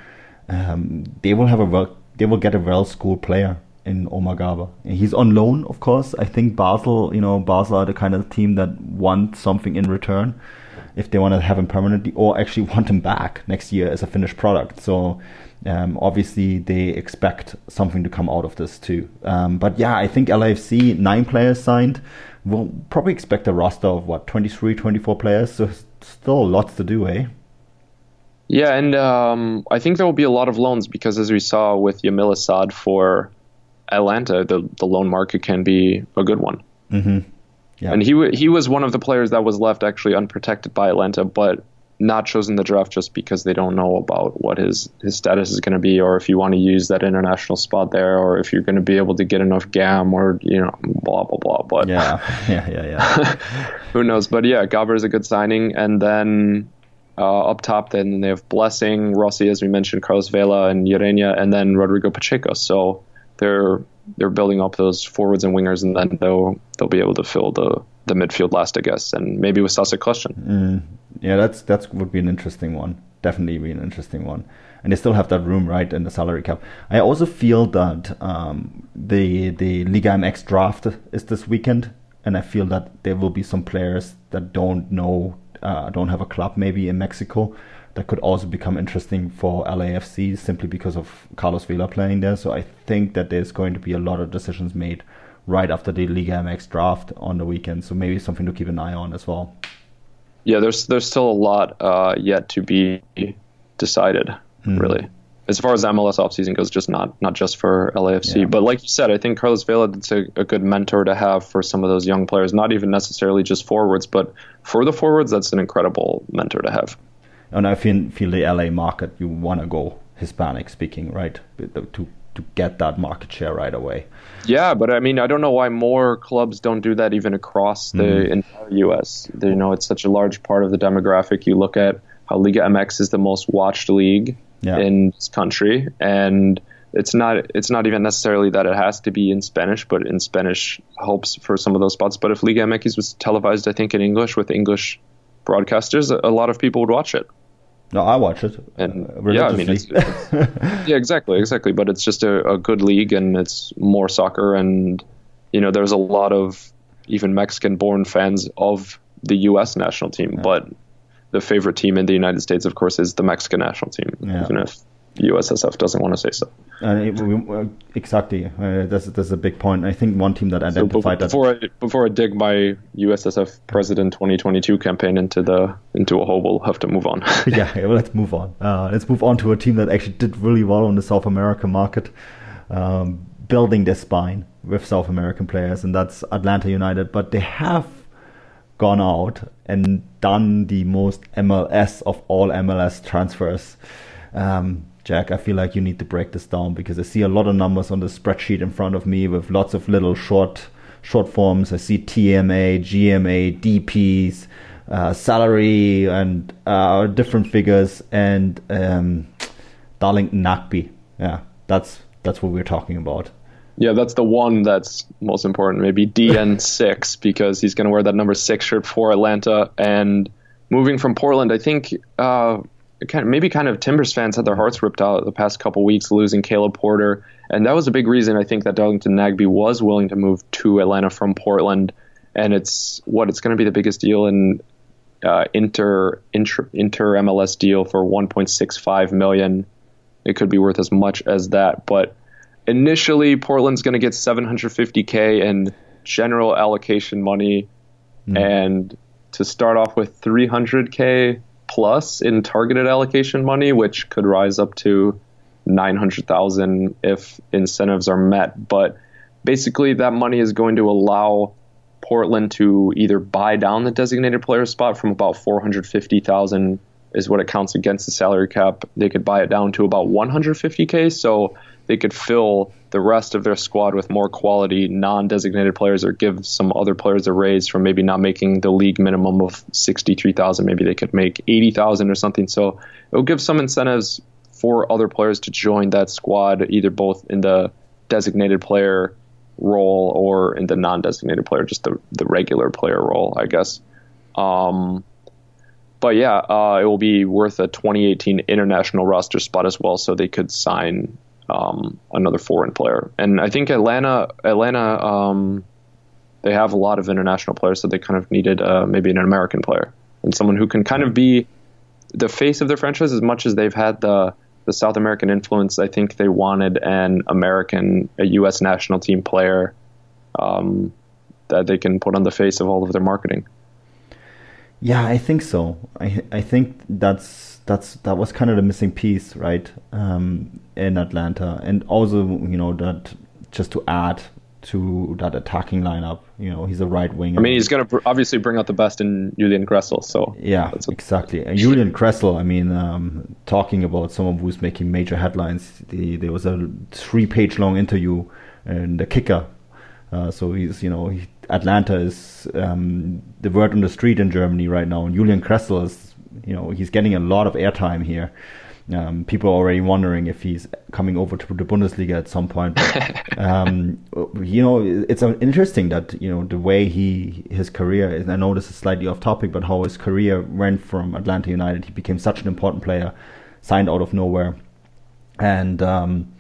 Um, they will have a well, they will get a well schooled player in Omar Gaber. He's on loan, of course. I think Basel, you know, Basel are the kind of team that want something in return if they want to have him permanently or actually want him back next year as a finished product. So um, obviously they expect something to come out of this too. Um, but yeah, I think LAFC, nine players signed. We'll probably expect a roster of what, 23, 24 players. So still lots to do, eh? Yeah, and um, I think there will be a lot of loans because as we saw with Yamil Asad for Atlanta, the the loan market can be a good one. Mm-hmm. Yeah. And he he was one of the players that was left actually unprotected by Atlanta, but not chosen the draft just because they don't know about what his his status is going to be, or if you want to use that international spot there, or if you're going to be able to get enough GAM, or you know, blah blah blah. But yeah, yeah, yeah, yeah. who knows? But yeah, Gaber is a good signing, and then. Uh, up top, then they have Blessing, Rossi, as we mentioned, Carlos Vela, and Ureña, and then Rodrigo Pacheco. So they're they're building up those forwards and wingers, and then they'll they'll be able to fill the the midfield last, I guess, and maybe with Sacha Kljestan. Mm, yeah, that's that's would be an interesting one. Definitely be an interesting one. And they still have that room, right, in the salary cap. I also feel that um, the the Liga MX draft is this weekend, and I feel that there will be some players that don't know, uh, don't have a club maybe in Mexico, that could also become interesting for LAFC simply because of Carlos Vela playing there. So I think that there's going to be a lot of decisions made right after the Liga MX draft on the weekend. So maybe something to keep an eye on as well. Yeah, there's there's still a lot uh, yet to be decided, mm. really. As far as MLS offseason goes, just not not just for LAFC, yeah. but like you said, I think Carlos Vela is a, a good mentor to have for some of those young players. Not even necessarily just forwards, but for the forwards, that's an incredible mentor to have and I feel feel the LA market you want to go Hispanic speaking, right? To to get that market share right away. Yeah, but I mean, I don't know why more clubs don't do that even across the mm. entire U.S. You know, it's such a large part of the demographic. You look at how Liga MX is the most watched league yeah. in this country, and it's not it's not even necessarily that it has to be in Spanish, but in Spanish helps for some of those spots. But if Liga MX was televised, I think in English with English broadcasters, a lot of people would watch it. No, I watch it. And uh, yeah, I mean, it's, it's, yeah, exactly, exactly. But it's just a, a, good league, and it's more soccer, and you know, there's a lot of even Mexican-born fans of the U.S. national team, yeah. but the favorite team in the United States, of course, is the Mexican national team, yeah. even if USSF doesn't want to say so. Uh, it, we, exactly, uh, that's that's a big point. I think one team that identified so before that. I, before I dig my USSF President 2022 campaign into the into a hole, we'll have to move on. yeah, well, let's move on. Uh, let's move on to a team that actually did really well on the South American market. Um, building their spine with South American players, and that's Atlanta United. But they have gone out and done the most MLS of all MLS transfers. Um, Jack, I feel like you need to break this down because I see a lot of numbers on the spreadsheet in front of me with lots of little short short forms. I see TMA, GMA, DPs, uh, salary, and uh, different figures, and um, Darlington. Yeah, that's that's what we're talking about. Yeah, that's the one that's most important. Maybe DN6 because he's going to wear that number six shirt for Atlanta. And moving from Portland, I think uh, kind of, maybe kind of Timbers fans had their hearts ripped out the past couple weeks losing Caleb Porter, and that was a big reason I think that Darlington Nagbe was willing to move to Atlanta from Portland. And it's what it's going to be the biggest deal in uh, inter, inter inter MLS deal for 1.65 million. It could be worth as much as that, but initially Portland's going to get 750k in general allocation money, mm. and to start off with 300k plus in targeted allocation money, which could rise up to 900,000 if incentives are met. But basically, that money is going to allow Portland to either buy down the designated player spot from about 450,000 is what it counts against the salary cap. They could buy it down to about 150k, so they could fill the rest of their squad with more quality non-designated players, or give some other players a raise from maybe not making the league minimum of 63,000. Maybe they could make 80,000 or something. So it will give some incentives for other players to join that squad, either both in the designated player role or in the non-designated player, just the the regular player role, I guess. Um, but yeah, uh, it will be worth a 2018 international roster spot as well, so they could sign um, another foreign player. And I think Atlanta, Atlanta, um, they have a lot of international players, so they kind of needed uh, maybe an American player and someone who can kind of be the face of their franchise as much as they've had the the South American influence. I think they wanted an American, a U.S. national team player um, that they can put on the face of all of their marketing. Yeah, I think so. I I think that's that's that was kind of the missing piece, right? Um, in Atlanta, and also you know that just to add to that attacking lineup, you know, he's a right winger. I mean, he's going to obviously bring out the best in Julian Gressel. So yeah, exactly. And Julian Gressel, I mean, um, talking about someone who's making major headlines. The, there was a three-page long interview in the Kicker. Uh, so he's you know he, Atlanta is um, the word on the street in Germany right now, and Julian Gressel is, you know, he's getting a lot of airtime here. Um, people are already wondering if he's coming over to the Bundesliga at some point. But, um, you know, it's interesting that you know the way he his career. Is, I know this is slightly off topic, but how his career went from Atlanta United, he became such an important player, signed out of nowhere, and um,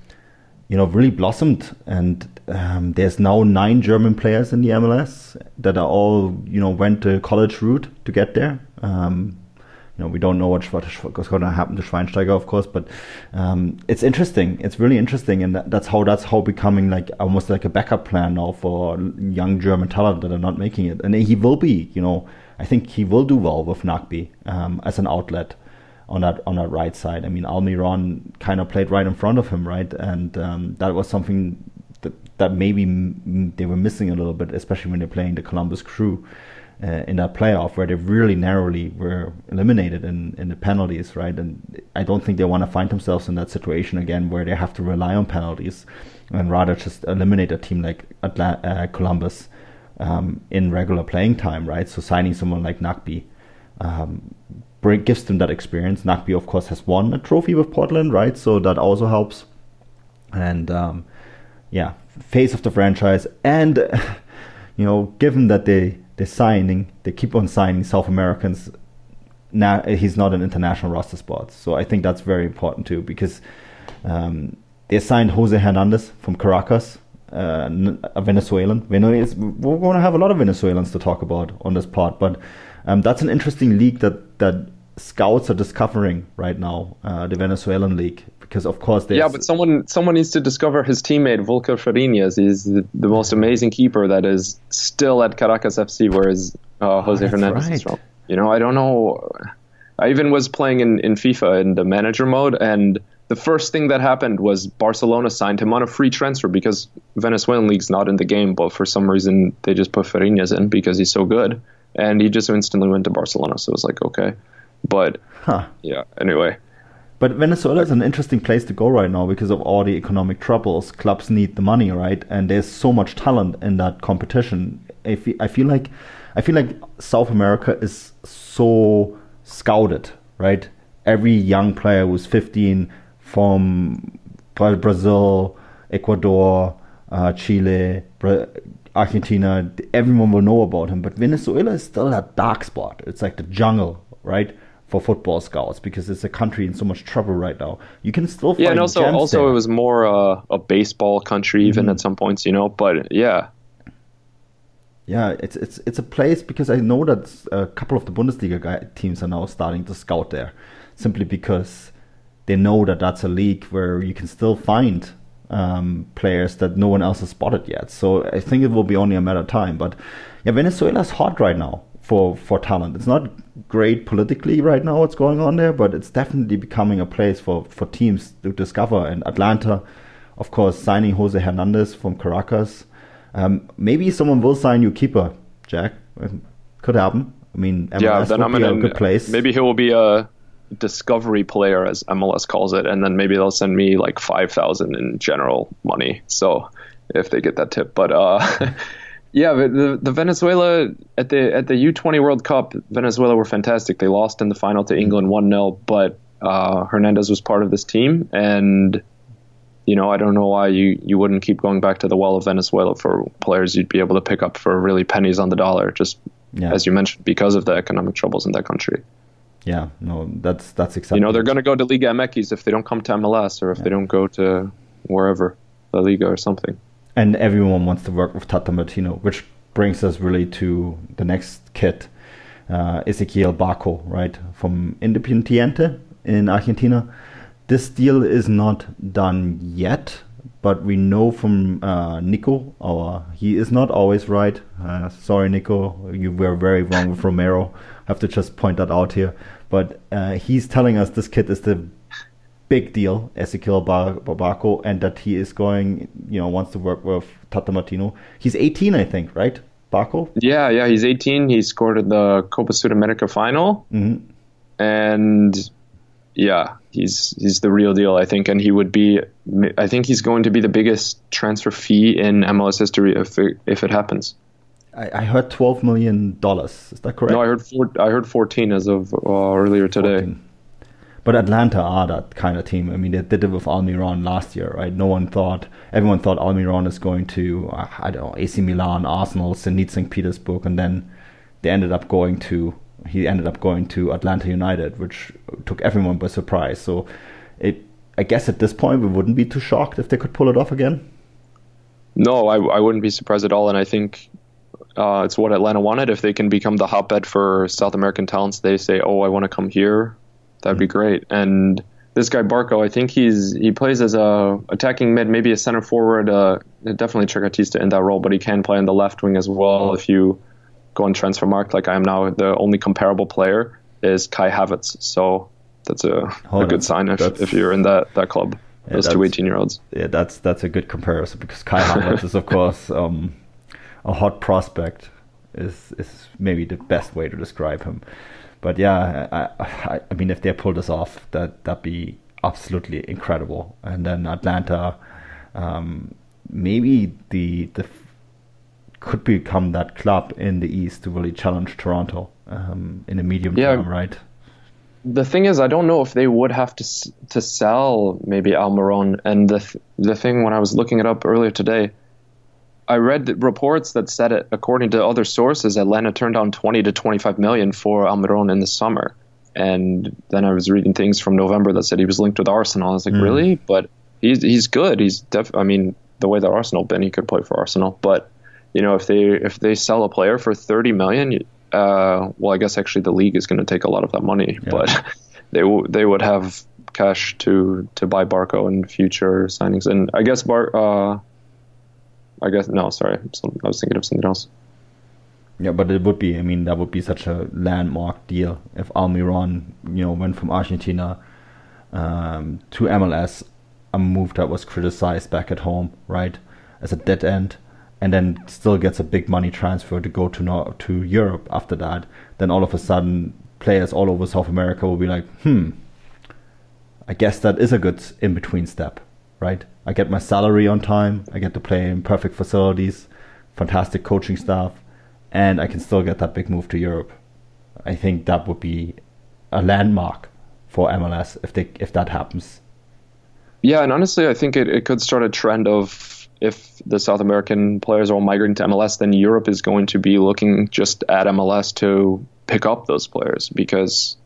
you know really blossomed and um, there's now nine German players in the MLS that are all you know went the college route to get there. Um, you know, we don't know what, what's going to happen to Schweinsteiger, of course, but um, it's interesting. It's really interesting, and that, that's how that's how becoming like almost like a backup plan now for young German talent that are not making it. And he will be, you know, I think he will do well with Nagbe um, as an outlet on that on that right side. I mean, Almiron kind of played right in front of him, right, and um, that was something that that maybe they were missing a little bit, especially when they're playing the Columbus Crew. Uh, in that playoff where they really narrowly were eliminated in, in the penalties, right? And I don't think they want to find themselves in that situation again where they have to rely on penalties and rather just eliminate a team like Atla- uh, Columbus um, in regular playing time, right? So signing someone like Nagbe um, gives them that experience. Nagbe, of course, has won a trophy with Portland, right? So that also helps. And um, yeah, face of the franchise. And you know, given that they they're signing, they keep on signing South Americans. Now he's not an international roster spot, so I think that's very important too because um, they signed Jose Hernandez from Caracas, uh, a Venezuelan. We're going to have a lot of Venezuelans to talk about on this part, but um, that's an interesting league that that scouts are discovering right now, uh, the Venezuelan league, because of course they yeah, but someone someone needs to discover his teammate Wuilker Fariñez. He's the, the, most amazing keeper that is still at Caracas FC, whereas uh, Jose oh, Hernandez right. is from. You know, I don't know. I even was playing in, in FIFA in the manager mode, and the first thing that happened was Barcelona signed him on a free transfer because Venezuelan league's not in the game, but for some reason they just put Fariñez in because he's so good, and he just instantly went to Barcelona. So it was like okay, but Huh. yeah. Anyway, But Venezuela is an interesting place to go right now because of all the economic troubles. Clubs need the money, right? And there's so much talent in that competition. I feel, I feel like I feel like South America is so scouted, right? Every young player who's 15 from Brazil, Ecuador, uh, Chile, Argentina, everyone will know about him. But Venezuela is still that dark spot. It's like the jungle, right? For football scouts because it's a country in so much trouble right now. You can still find yeah, and also also there. it was more uh, a baseball country even Mm-hmm. at some points, you know. But yeah, Yeah, it's it's it's a place because I know that a couple of the Bundesliga guy, teams are now starting to scout there, simply because they know that that's a league where you can still find um, players that no one else has spotted yet. So I think it will be only a matter of time. But yeah, Venezuela's hot right now for for talent. It's not great politically right now what's going on there, but it's definitely becoming a place for for teams to discover. And Atlanta, of course, signing Jose Hernandez from Caracas. Um, maybe someone will sign you keeper, Jack. Um, Could happen. I mean, MLS yeah. Then would I'm be gonna a good place. Maybe he will be a discovery player, as MLS calls it, and then maybe they'll send me like five thousand in general money. So if they get that tip, but uh, yeah, the the Venezuela at the at the U20 World Cup, Venezuela were fantastic. They lost in the final to England one 0 but uh, Hernandez was part of this team, and you know I don't know why you you wouldn't keep going back to the well of Venezuela for players you'd be able to pick up for really pennies on the dollar, just Yeah. as you mentioned, because of the economic troubles in that country. yeah, no, that's that's exactly. You know, they're going to go to Liga MX if they don't come to MLS or if they don't go to wherever, La Liga or something. And everyone wants to work with Tata Martino, which brings us really to the next kid, uh, Ezequiel right from Independiente in Argentina. This deal is not done yet, but we know from uh, Nico, our he is not always right. Uh, sorry, Nico, you were very wrong with Romero. I have to just point that out here. But uh, he's telling us this kid is the big deal, Ezequiel Bar- Barbaco, and that he is going, you know, wants to work with Tata Martino. He's 18, I think, right? Barco? Yeah, yeah, he's 18. He scored at the Copa Sudamerica final, hmm and yeah, he's he's the real deal, I think. And he would be, I think he's going to be the biggest transfer fee in MLS history if it, if it happens. I, I heard 12 million dollars. Is that correct? No, I heard four, I heard 14 as of uh, earlier today. 14. But Atlanta are that kind of team. I mean, they did it with Almiron last year, right? No one thought, everyone thought Almiron is going to, I don't know, AC Milan, Arsenal, Zenit St. Petersburg, and then they ended up going to, he ended up going to Atlanta United, which took everyone by surprise. So it, I guess at this point, we wouldn't be too shocked if they could pull it off again. No, I, I wouldn't be surprised at all. And I think uh, it's what Atlanta wanted. If they can become the hotbed for South American talents, they say, "Oh, I want to come here." That'd be great. And this guy Barco, I think he's he plays as a attacking mid, maybe a center forward. Uh, definitely trequartista in that role, but he can play on the left wing as well. If you go on Transfermarkt, like I am now, the only comparable player is Kai Havertz. So that's a, a good sign if, that's- if you're in that that club. Yeah, Those two 18 year olds. Yeah, that's that's a good comparison because Kai Havertz is of course um, a hot prospect. Is is maybe the best way to describe him. But yeah, I, I, I mean, if they pull this off, that that'd be absolutely incredible. And then Atlanta, um, maybe the the could become that club in the East to really challenge Toronto um, in the medium Yeah. term, right? the thing is, I don't know if they would have to to sell maybe Almiron. And the th- the thing when I was looking it up earlier today, I read the reports that said it. According to other sources, Atlanta turned down 20 to 25 million for Almiron in the summer. And then I was reading things from November that said he was linked with Arsenal. I was like, really? But he's he's good. He's def. I mean, the way that Arsenal been, he could play for Arsenal. But you know, if they if they sell a player for 30 million, uh, well, I guess actually the league is going to take a lot of that money, but they w- they would have cash to to buy Barco in future signings, and I guess Bar. Uh, I guess no, sorry, I was thinking of something else. Yeah, but it would be. I mean, that would be such a landmark deal if Almiron, you know, went from Argentina um, to MLS, a move that was criticized back at home, right, as a dead end, and then still gets a big money transfer to go to to Europe after that, then all of a sudden players all over South America will be like, hmm, I guess that is a good in between step, right? I get my salary on time, I get to play in perfect facilities, fantastic coaching staff, and I can still get that big move to Europe. I think that would be a landmark for MLS if they if that happens. Yeah, and honestly, I think it, it could start a trend of if the South American players are all migrating to MLS, then Europe is going to be looking just at MLS to pick up those players because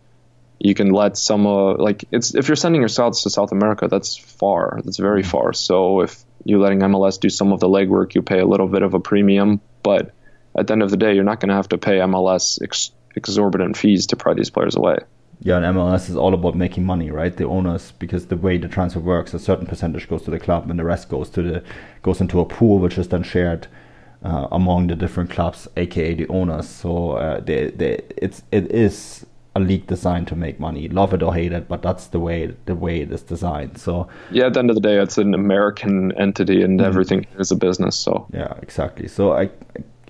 you can let some uh, like it's if you're sending your scouts to South America, that's far, that's very mm-hmm. far. So if you're letting MLS do some of the legwork, you pay a little bit of a premium, but at the end of the day, you're not going to have to pay MLS ex- exorbitant fees to pry these players away. Yeah, and MLS is all about making money, right? The owners, because the way the transfer works, a certain percentage goes to the club, and the rest goes to the goes into a pool, which is then shared uh, among the different clubs, aka the owners. So uh, they, they, it's it is a league designed to make money. Love it or hate it, but that's the way the way it is designed. So yeah, at the end of the day, it's an American entity, and mm-hmm. everything is a business. So yeah, exactly. So I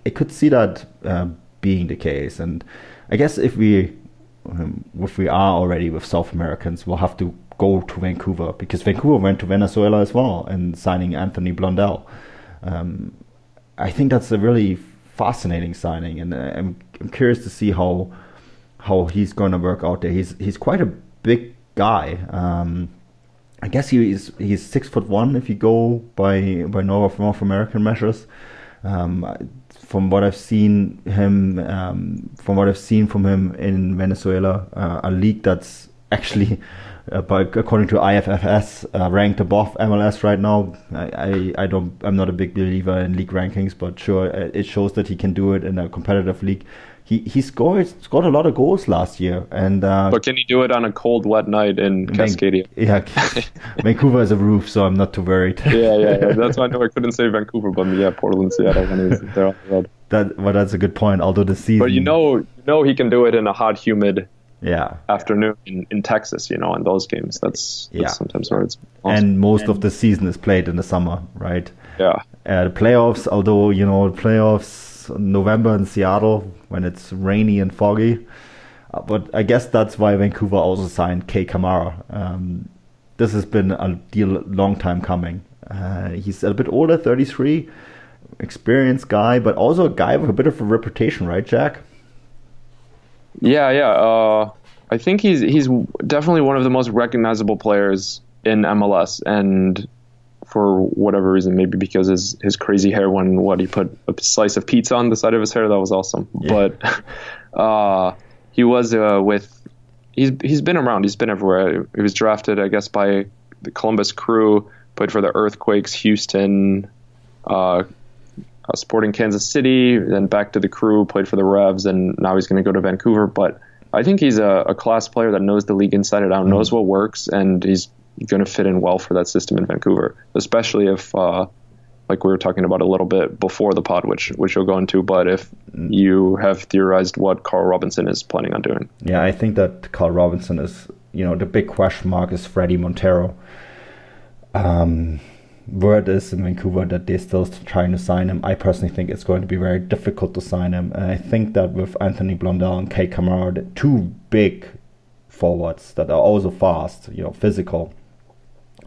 I could see that uh, being the case, and I guess if we um, if we are already with South Americans, we'll have to go to Vancouver because Vancouver went to Venezuela as well and signing Anthony Blondell. Um, I think that's a really fascinating signing, and uh, I'm, I'm curious to see how how he's going to work out there. He's he's quite a big guy. Um, I guess he is he's six foot one if you go by by North North American measures. Um, from what I've seen him, um, from what I've seen from him in Venezuela, uh, a league that's actually, uh, according to IFFHS, uh, ranked above MLS right now. I, I, I, don't, I'm not a big believer in league rankings, but sure, it shows that he can do it in a competitive league he he scored scored a lot of goals last year, and uh, but can he do it on a cold, wet night in Cascadia? yeah, Vancouver has a roof, so I'm not too worried. yeah, yeah, yeah, that's why I know I couldn't say Vancouver, but yeah, Portland, Seattle, when he's there on the road. That, well, that's a good point. Although the season, but you know, you know, he can do it in a hot, humid yeah afternoon in, in Texas, you know, in those games. That's, that's yeah. sometimes where it's awesome. and most and, of the season is played in the summer, right? Yeah. Uh, the playoffs, although you know, playoffs November in Seattle when it's rainy and foggy. Uh, but I guess that's why Vancouver also signed Kei Kamara. Um, this has been a deal long time coming. Uh, he's a bit older, 33, experienced guy, but also a guy with a bit of a reputation, right, Jack? Yeah, yeah. Uh, I think he's he's definitely one of the most recognizable players in MLS, and for whatever reason, maybe because his his crazy hair when what he put a slice of pizza on the side of his hair that was awesome. Yeah. But uh, he was uh, with he's he's been around. He's been everywhere. He was drafted, I guess, by the Columbus Crew. Played for the Earthquakes, Houston, uh, uh, Sporting Kansas City, then back to the Crew. Played for the Revs, and now he's going to go to Vancouver. But I think he's a, a, class player that knows the league inside and out, mm-hmm. knows what works, and he's going to fit in well for that system in Vancouver, especially if, uh, like we were talking about a little bit before the pod, which which you'll go into. But if you have theorized what Carl Robinson is planning on doing, yeah, I think that Carl Robinson is, you know, the big question mark is Fredy Montero. Um, word is in Vancouver that they're still trying to sign him. I personally think it's going to be very difficult to sign him. And I think that with Anthony Blondell and Kei Kamara, the two big forwards that are also fast, you know, physical,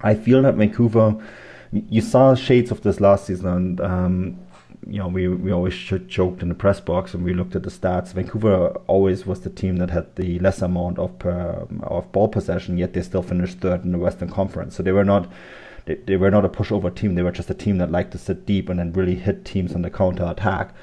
I feel that Vancouver, you saw shades of this last season, and um, you know we we always joked in the press box and we looked at the stats. Vancouver always was the team that had the less amount of per, of ball possession, yet they still finished third in the Western Conference. So they were not. They, they were not a pushover team. They were just a team that liked to sit deep and then really hit teams on the counter attack.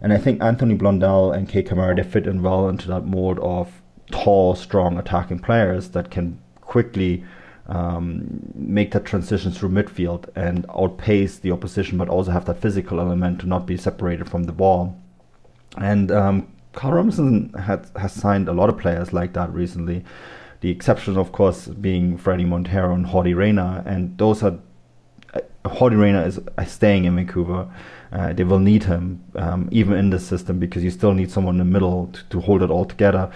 And I think Anthony Blondell and Kei Kamara they fit in well into that mode of tall, strong attacking players that can quickly um, make that transition through midfield and outpace the opposition, but also have that physical element to not be separated from the ball. And um, Carl Robinson had, has signed a lot of players like that recently. The exception, of course, being Fredy Montero and Yordy Reyna, and those are uh, Yordy Reyna is staying in Vancouver. Uh, they will need him um, even in this system because you still need someone in the middle to, to hold it all together.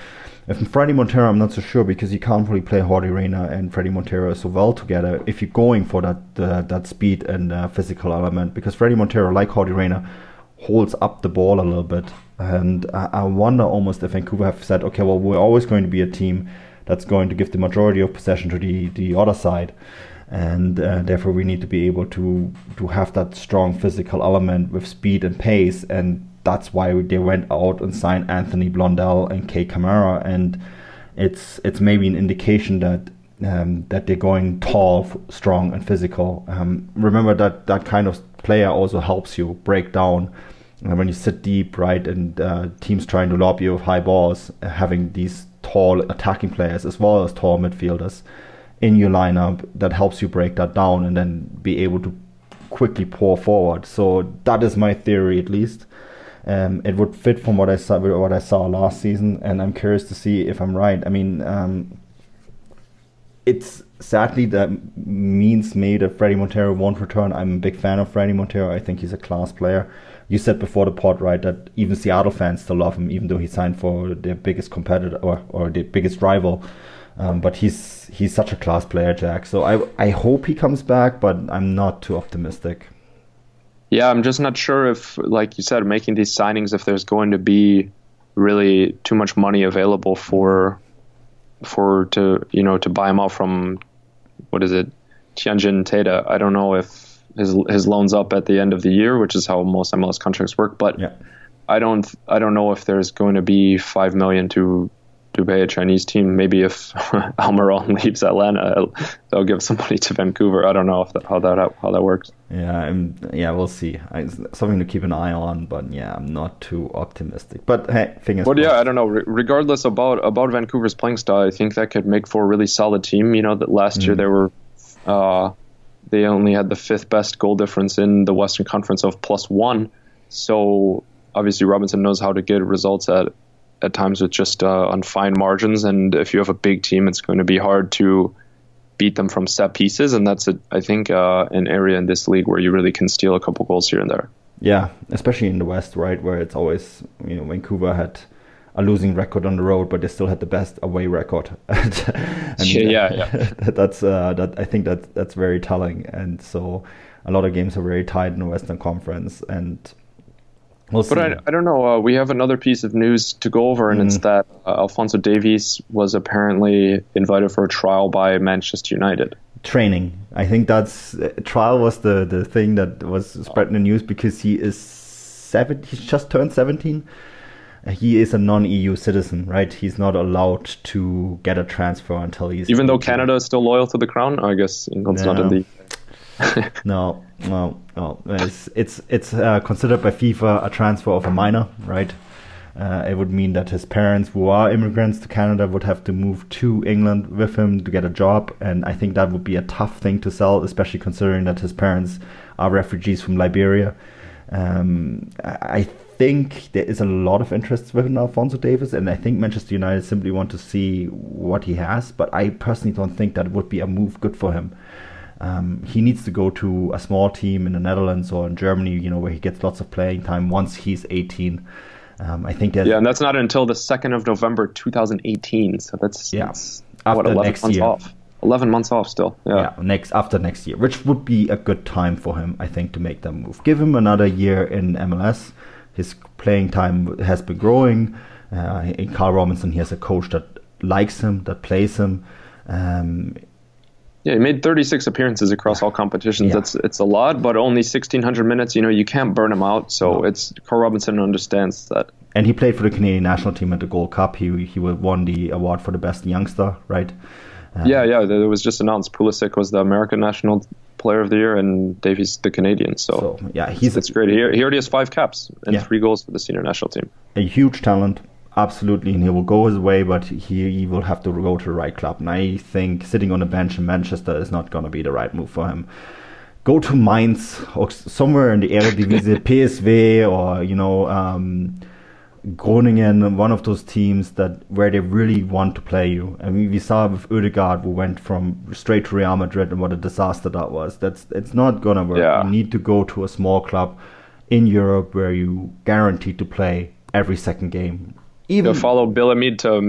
If Fredy Montero, I'm not so sure because you can't really play Yordy Reyna and Fredy Montero so well together if you're going for that uh, that speed and uh, physical element because Fredy Montero, like Yordy Reyna, holds up the ball a little bit. And I, I wonder almost if Vancouver have said, okay, well, we're always going to be a team that's going to give the majority of possession to the, the other side and uh, therefore we need to be able to to have that strong physical element with speed and pace and that's why they went out and signed Anthony Blondell and Kei Kamara and it's it's maybe an indication that um, that they're going tall, strong, and physical. Um, remember that that kind of player also helps you break down uh, when you sit deep, right? And uh, teams trying to lob you with high balls, having these tall attacking players as well as tall midfielders in your lineup that helps you break that down and then be able to quickly pour forward. So that is my theory, at least. Um, it would fit from what I saw what I saw last season, and I'm curious to see if I'm right. I mean, um, it's sadly that means me that Fredy Montero won't return. I'm a big fan of Fredy Montero. I think he's a class player. You said before the pod, right, that even Seattle fans still love him, even though he signed for their biggest competitor or, or the biggest rival. Um, but he's he's such a class player, Jack. So I I hope he comes back, but I'm not too optimistic. Yeah, I'm just not sure if, like you said, making these signings, if there's going to be really too much money available for for to you know to buy him out from what is it Tianjin Teda. I don't know if his his loan's up at the end of the year, which is how most MLS contracts work. But yeah. I don't I don't know if there's going to be five million to to pay a Chinese team. Maybe if Almiron leaves Atlanta, they'll give somebody to Vancouver. I don't know if that, how that how that works. Yeah, I'm, yeah, we'll see. It's something to keep an eye on, but yeah, I'm not too optimistic. But hey, fingers. But yeah, I don't know. Re- regardless about about Vancouver's playing style, I think that could make for a really solid team. You know, that last mm. year they were. Uh, they only had the fifth best goal difference in the Western Conference of plus one. So obviously Robinson knows how to get results at at times with just uh, on fine margins. And if you have a big team, it's going to be hard to beat them from set pieces. And that's, a, I think, uh, an area in this league where you really can steal a couple goals here and there. Yeah, especially in the West, right, where it's always you know Vancouver had a losing record on the road, but they still had the best away record. and, yeah, yeah, that's uh, that. I think that that's very telling. And so a lot of games are very tight in the Western Conference, and We'll but I, I, don't know. Uh, we have another piece of news to go over, and mm. it's that uh, Alphonso Davies was apparently invited for a trial by Manchester United. Training. I think that's uh, trial was the, the thing that was spreading the news because he is seven. He's just turned seventeen. He is a non-EU citizen, right? He's not allowed to get a transfer until he's. Even 18. though Canada is still loyal to the crown, I guess England's no. not in the no, no, no. It's it's it's uh, considered by FIFA a transfer of a minor, right? Uh, it would mean that his parents, who are immigrants to Canada, would have to move to England with him to get a job, and I think that would be a tough thing to sell, especially considering that his parents are refugees from Liberia. Um, I think there is a lot of interest with Alphonso Davies, and I think Manchester United simply want to see what he has. But I personally don't think that would be a move good for him um, he needs to go to a small team in the Netherlands or in Germany, you know, where he gets lots of playing time once he's 18. Um, I think that yeah, and that's not until the second of November 2018. So that's yeah, that's, after what, 11 next months year. off. 11 months off still. Yeah. yeah, next after next year, which would be a good time for him, I think, to make that move. Give him another year in MLS. His playing time has been growing. Uh, in Carl Robinson, he has a coach that likes him, that plays him. Um, yeah, he made 36 appearances across all competitions. Yeah. That's it's a lot, but only 1600 minutes. You know, you can't burn him out. So no. it's Carl Robinson understands that. And he played for the Canadian national team at the Gold Cup. He he won the award for the best youngster, right? Um, yeah, yeah. It was just announced. Pulisic was the American national player of the year, and Davies the Canadian. So, so yeah, he's it's great. He, he already has five caps and yeah. three goals for the senior national team. A huge talent absolutely, and he will go his way, but he, he will have to go to the right club. And I think sitting on a bench in Manchester is not going to be the right move for him. Go to Mainz or somewhere in the Eredivisie, PSV, or you know, um, Groningen, one of those teams that where they really want to play you. I mean, we saw with Odegaard, who went from straight to Real Madrid, and what a disaster that was. That's it's not gonna work. Yeah. You need to go to a small club in Europe where you guaranteed to play every second game. Even follow Billemid to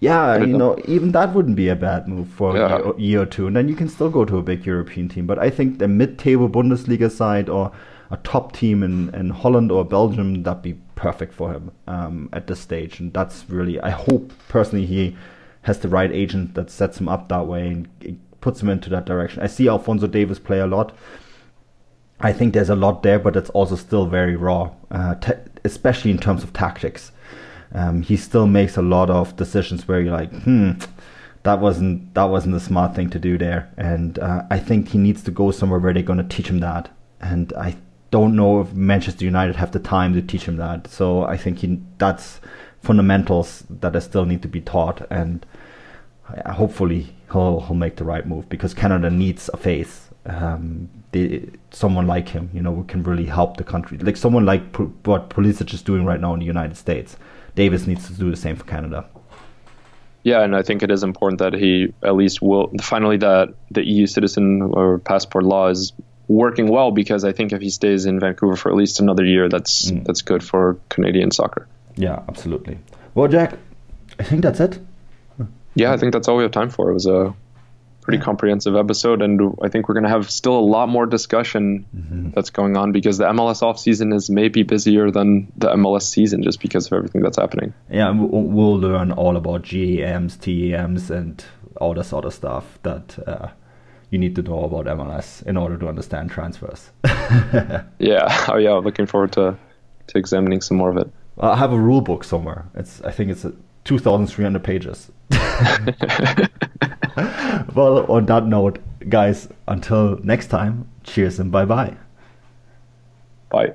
yeah, you know, even that wouldn't be a bad move for Yeah. a year- or two, and then you can still go to a big European team. But I think the mid-table Bundesliga side or a top team in, in Holland or Belgium that'd be perfect for him um, at this stage, and that's really I hope personally he has the right agent that sets him up that way and puts him into that direction. I see Alphonso Davies play a lot. I think there's a lot there, but it's also still very raw, uh, ta especially in terms of tactics. Um, he still makes a lot of decisions where you're like, hmm, that wasn't that wasn't a smart thing to do there. And uh, I think he needs to go somewhere where they're going to teach him that. And I don't know if Manchester United have the time to teach him that. So I think he, that's fundamentals that I still need to be taught. And uh, hopefully he'll he'll make the right move because Canada needs a face. Um, they, someone like him, you know, can really help the country. Like someone like Pu- what Pulisic is doing right now in the United States. Davies needs to do the same for Canada. Yeah, and I think it is important that he at least will finally that the EU citizen or passport law is working well because I think if he stays in Vancouver for at least another year, that's mm. that's good for Canadian soccer. Yeah, absolutely. Well, Jack, I think that's it. Yeah, I think that's all we have time for. It was a pretty comprehensive episode, and I think we're going to have still a lot more discussion that's going on because the MLS off season is maybe busier than the MLS season just because of everything that's happening. Yeah, we'll, learn all about GAMs, TAMs, and all this sort of stuff that uh, you need to know about MLS in order to understand transfers. Yeah, oh yeah, looking forward to to examining some more of it. I have a rule book somewhere. It's I think it's 2,300 pages. well, on that note, guys, until next time, cheers and bye bye. Bye.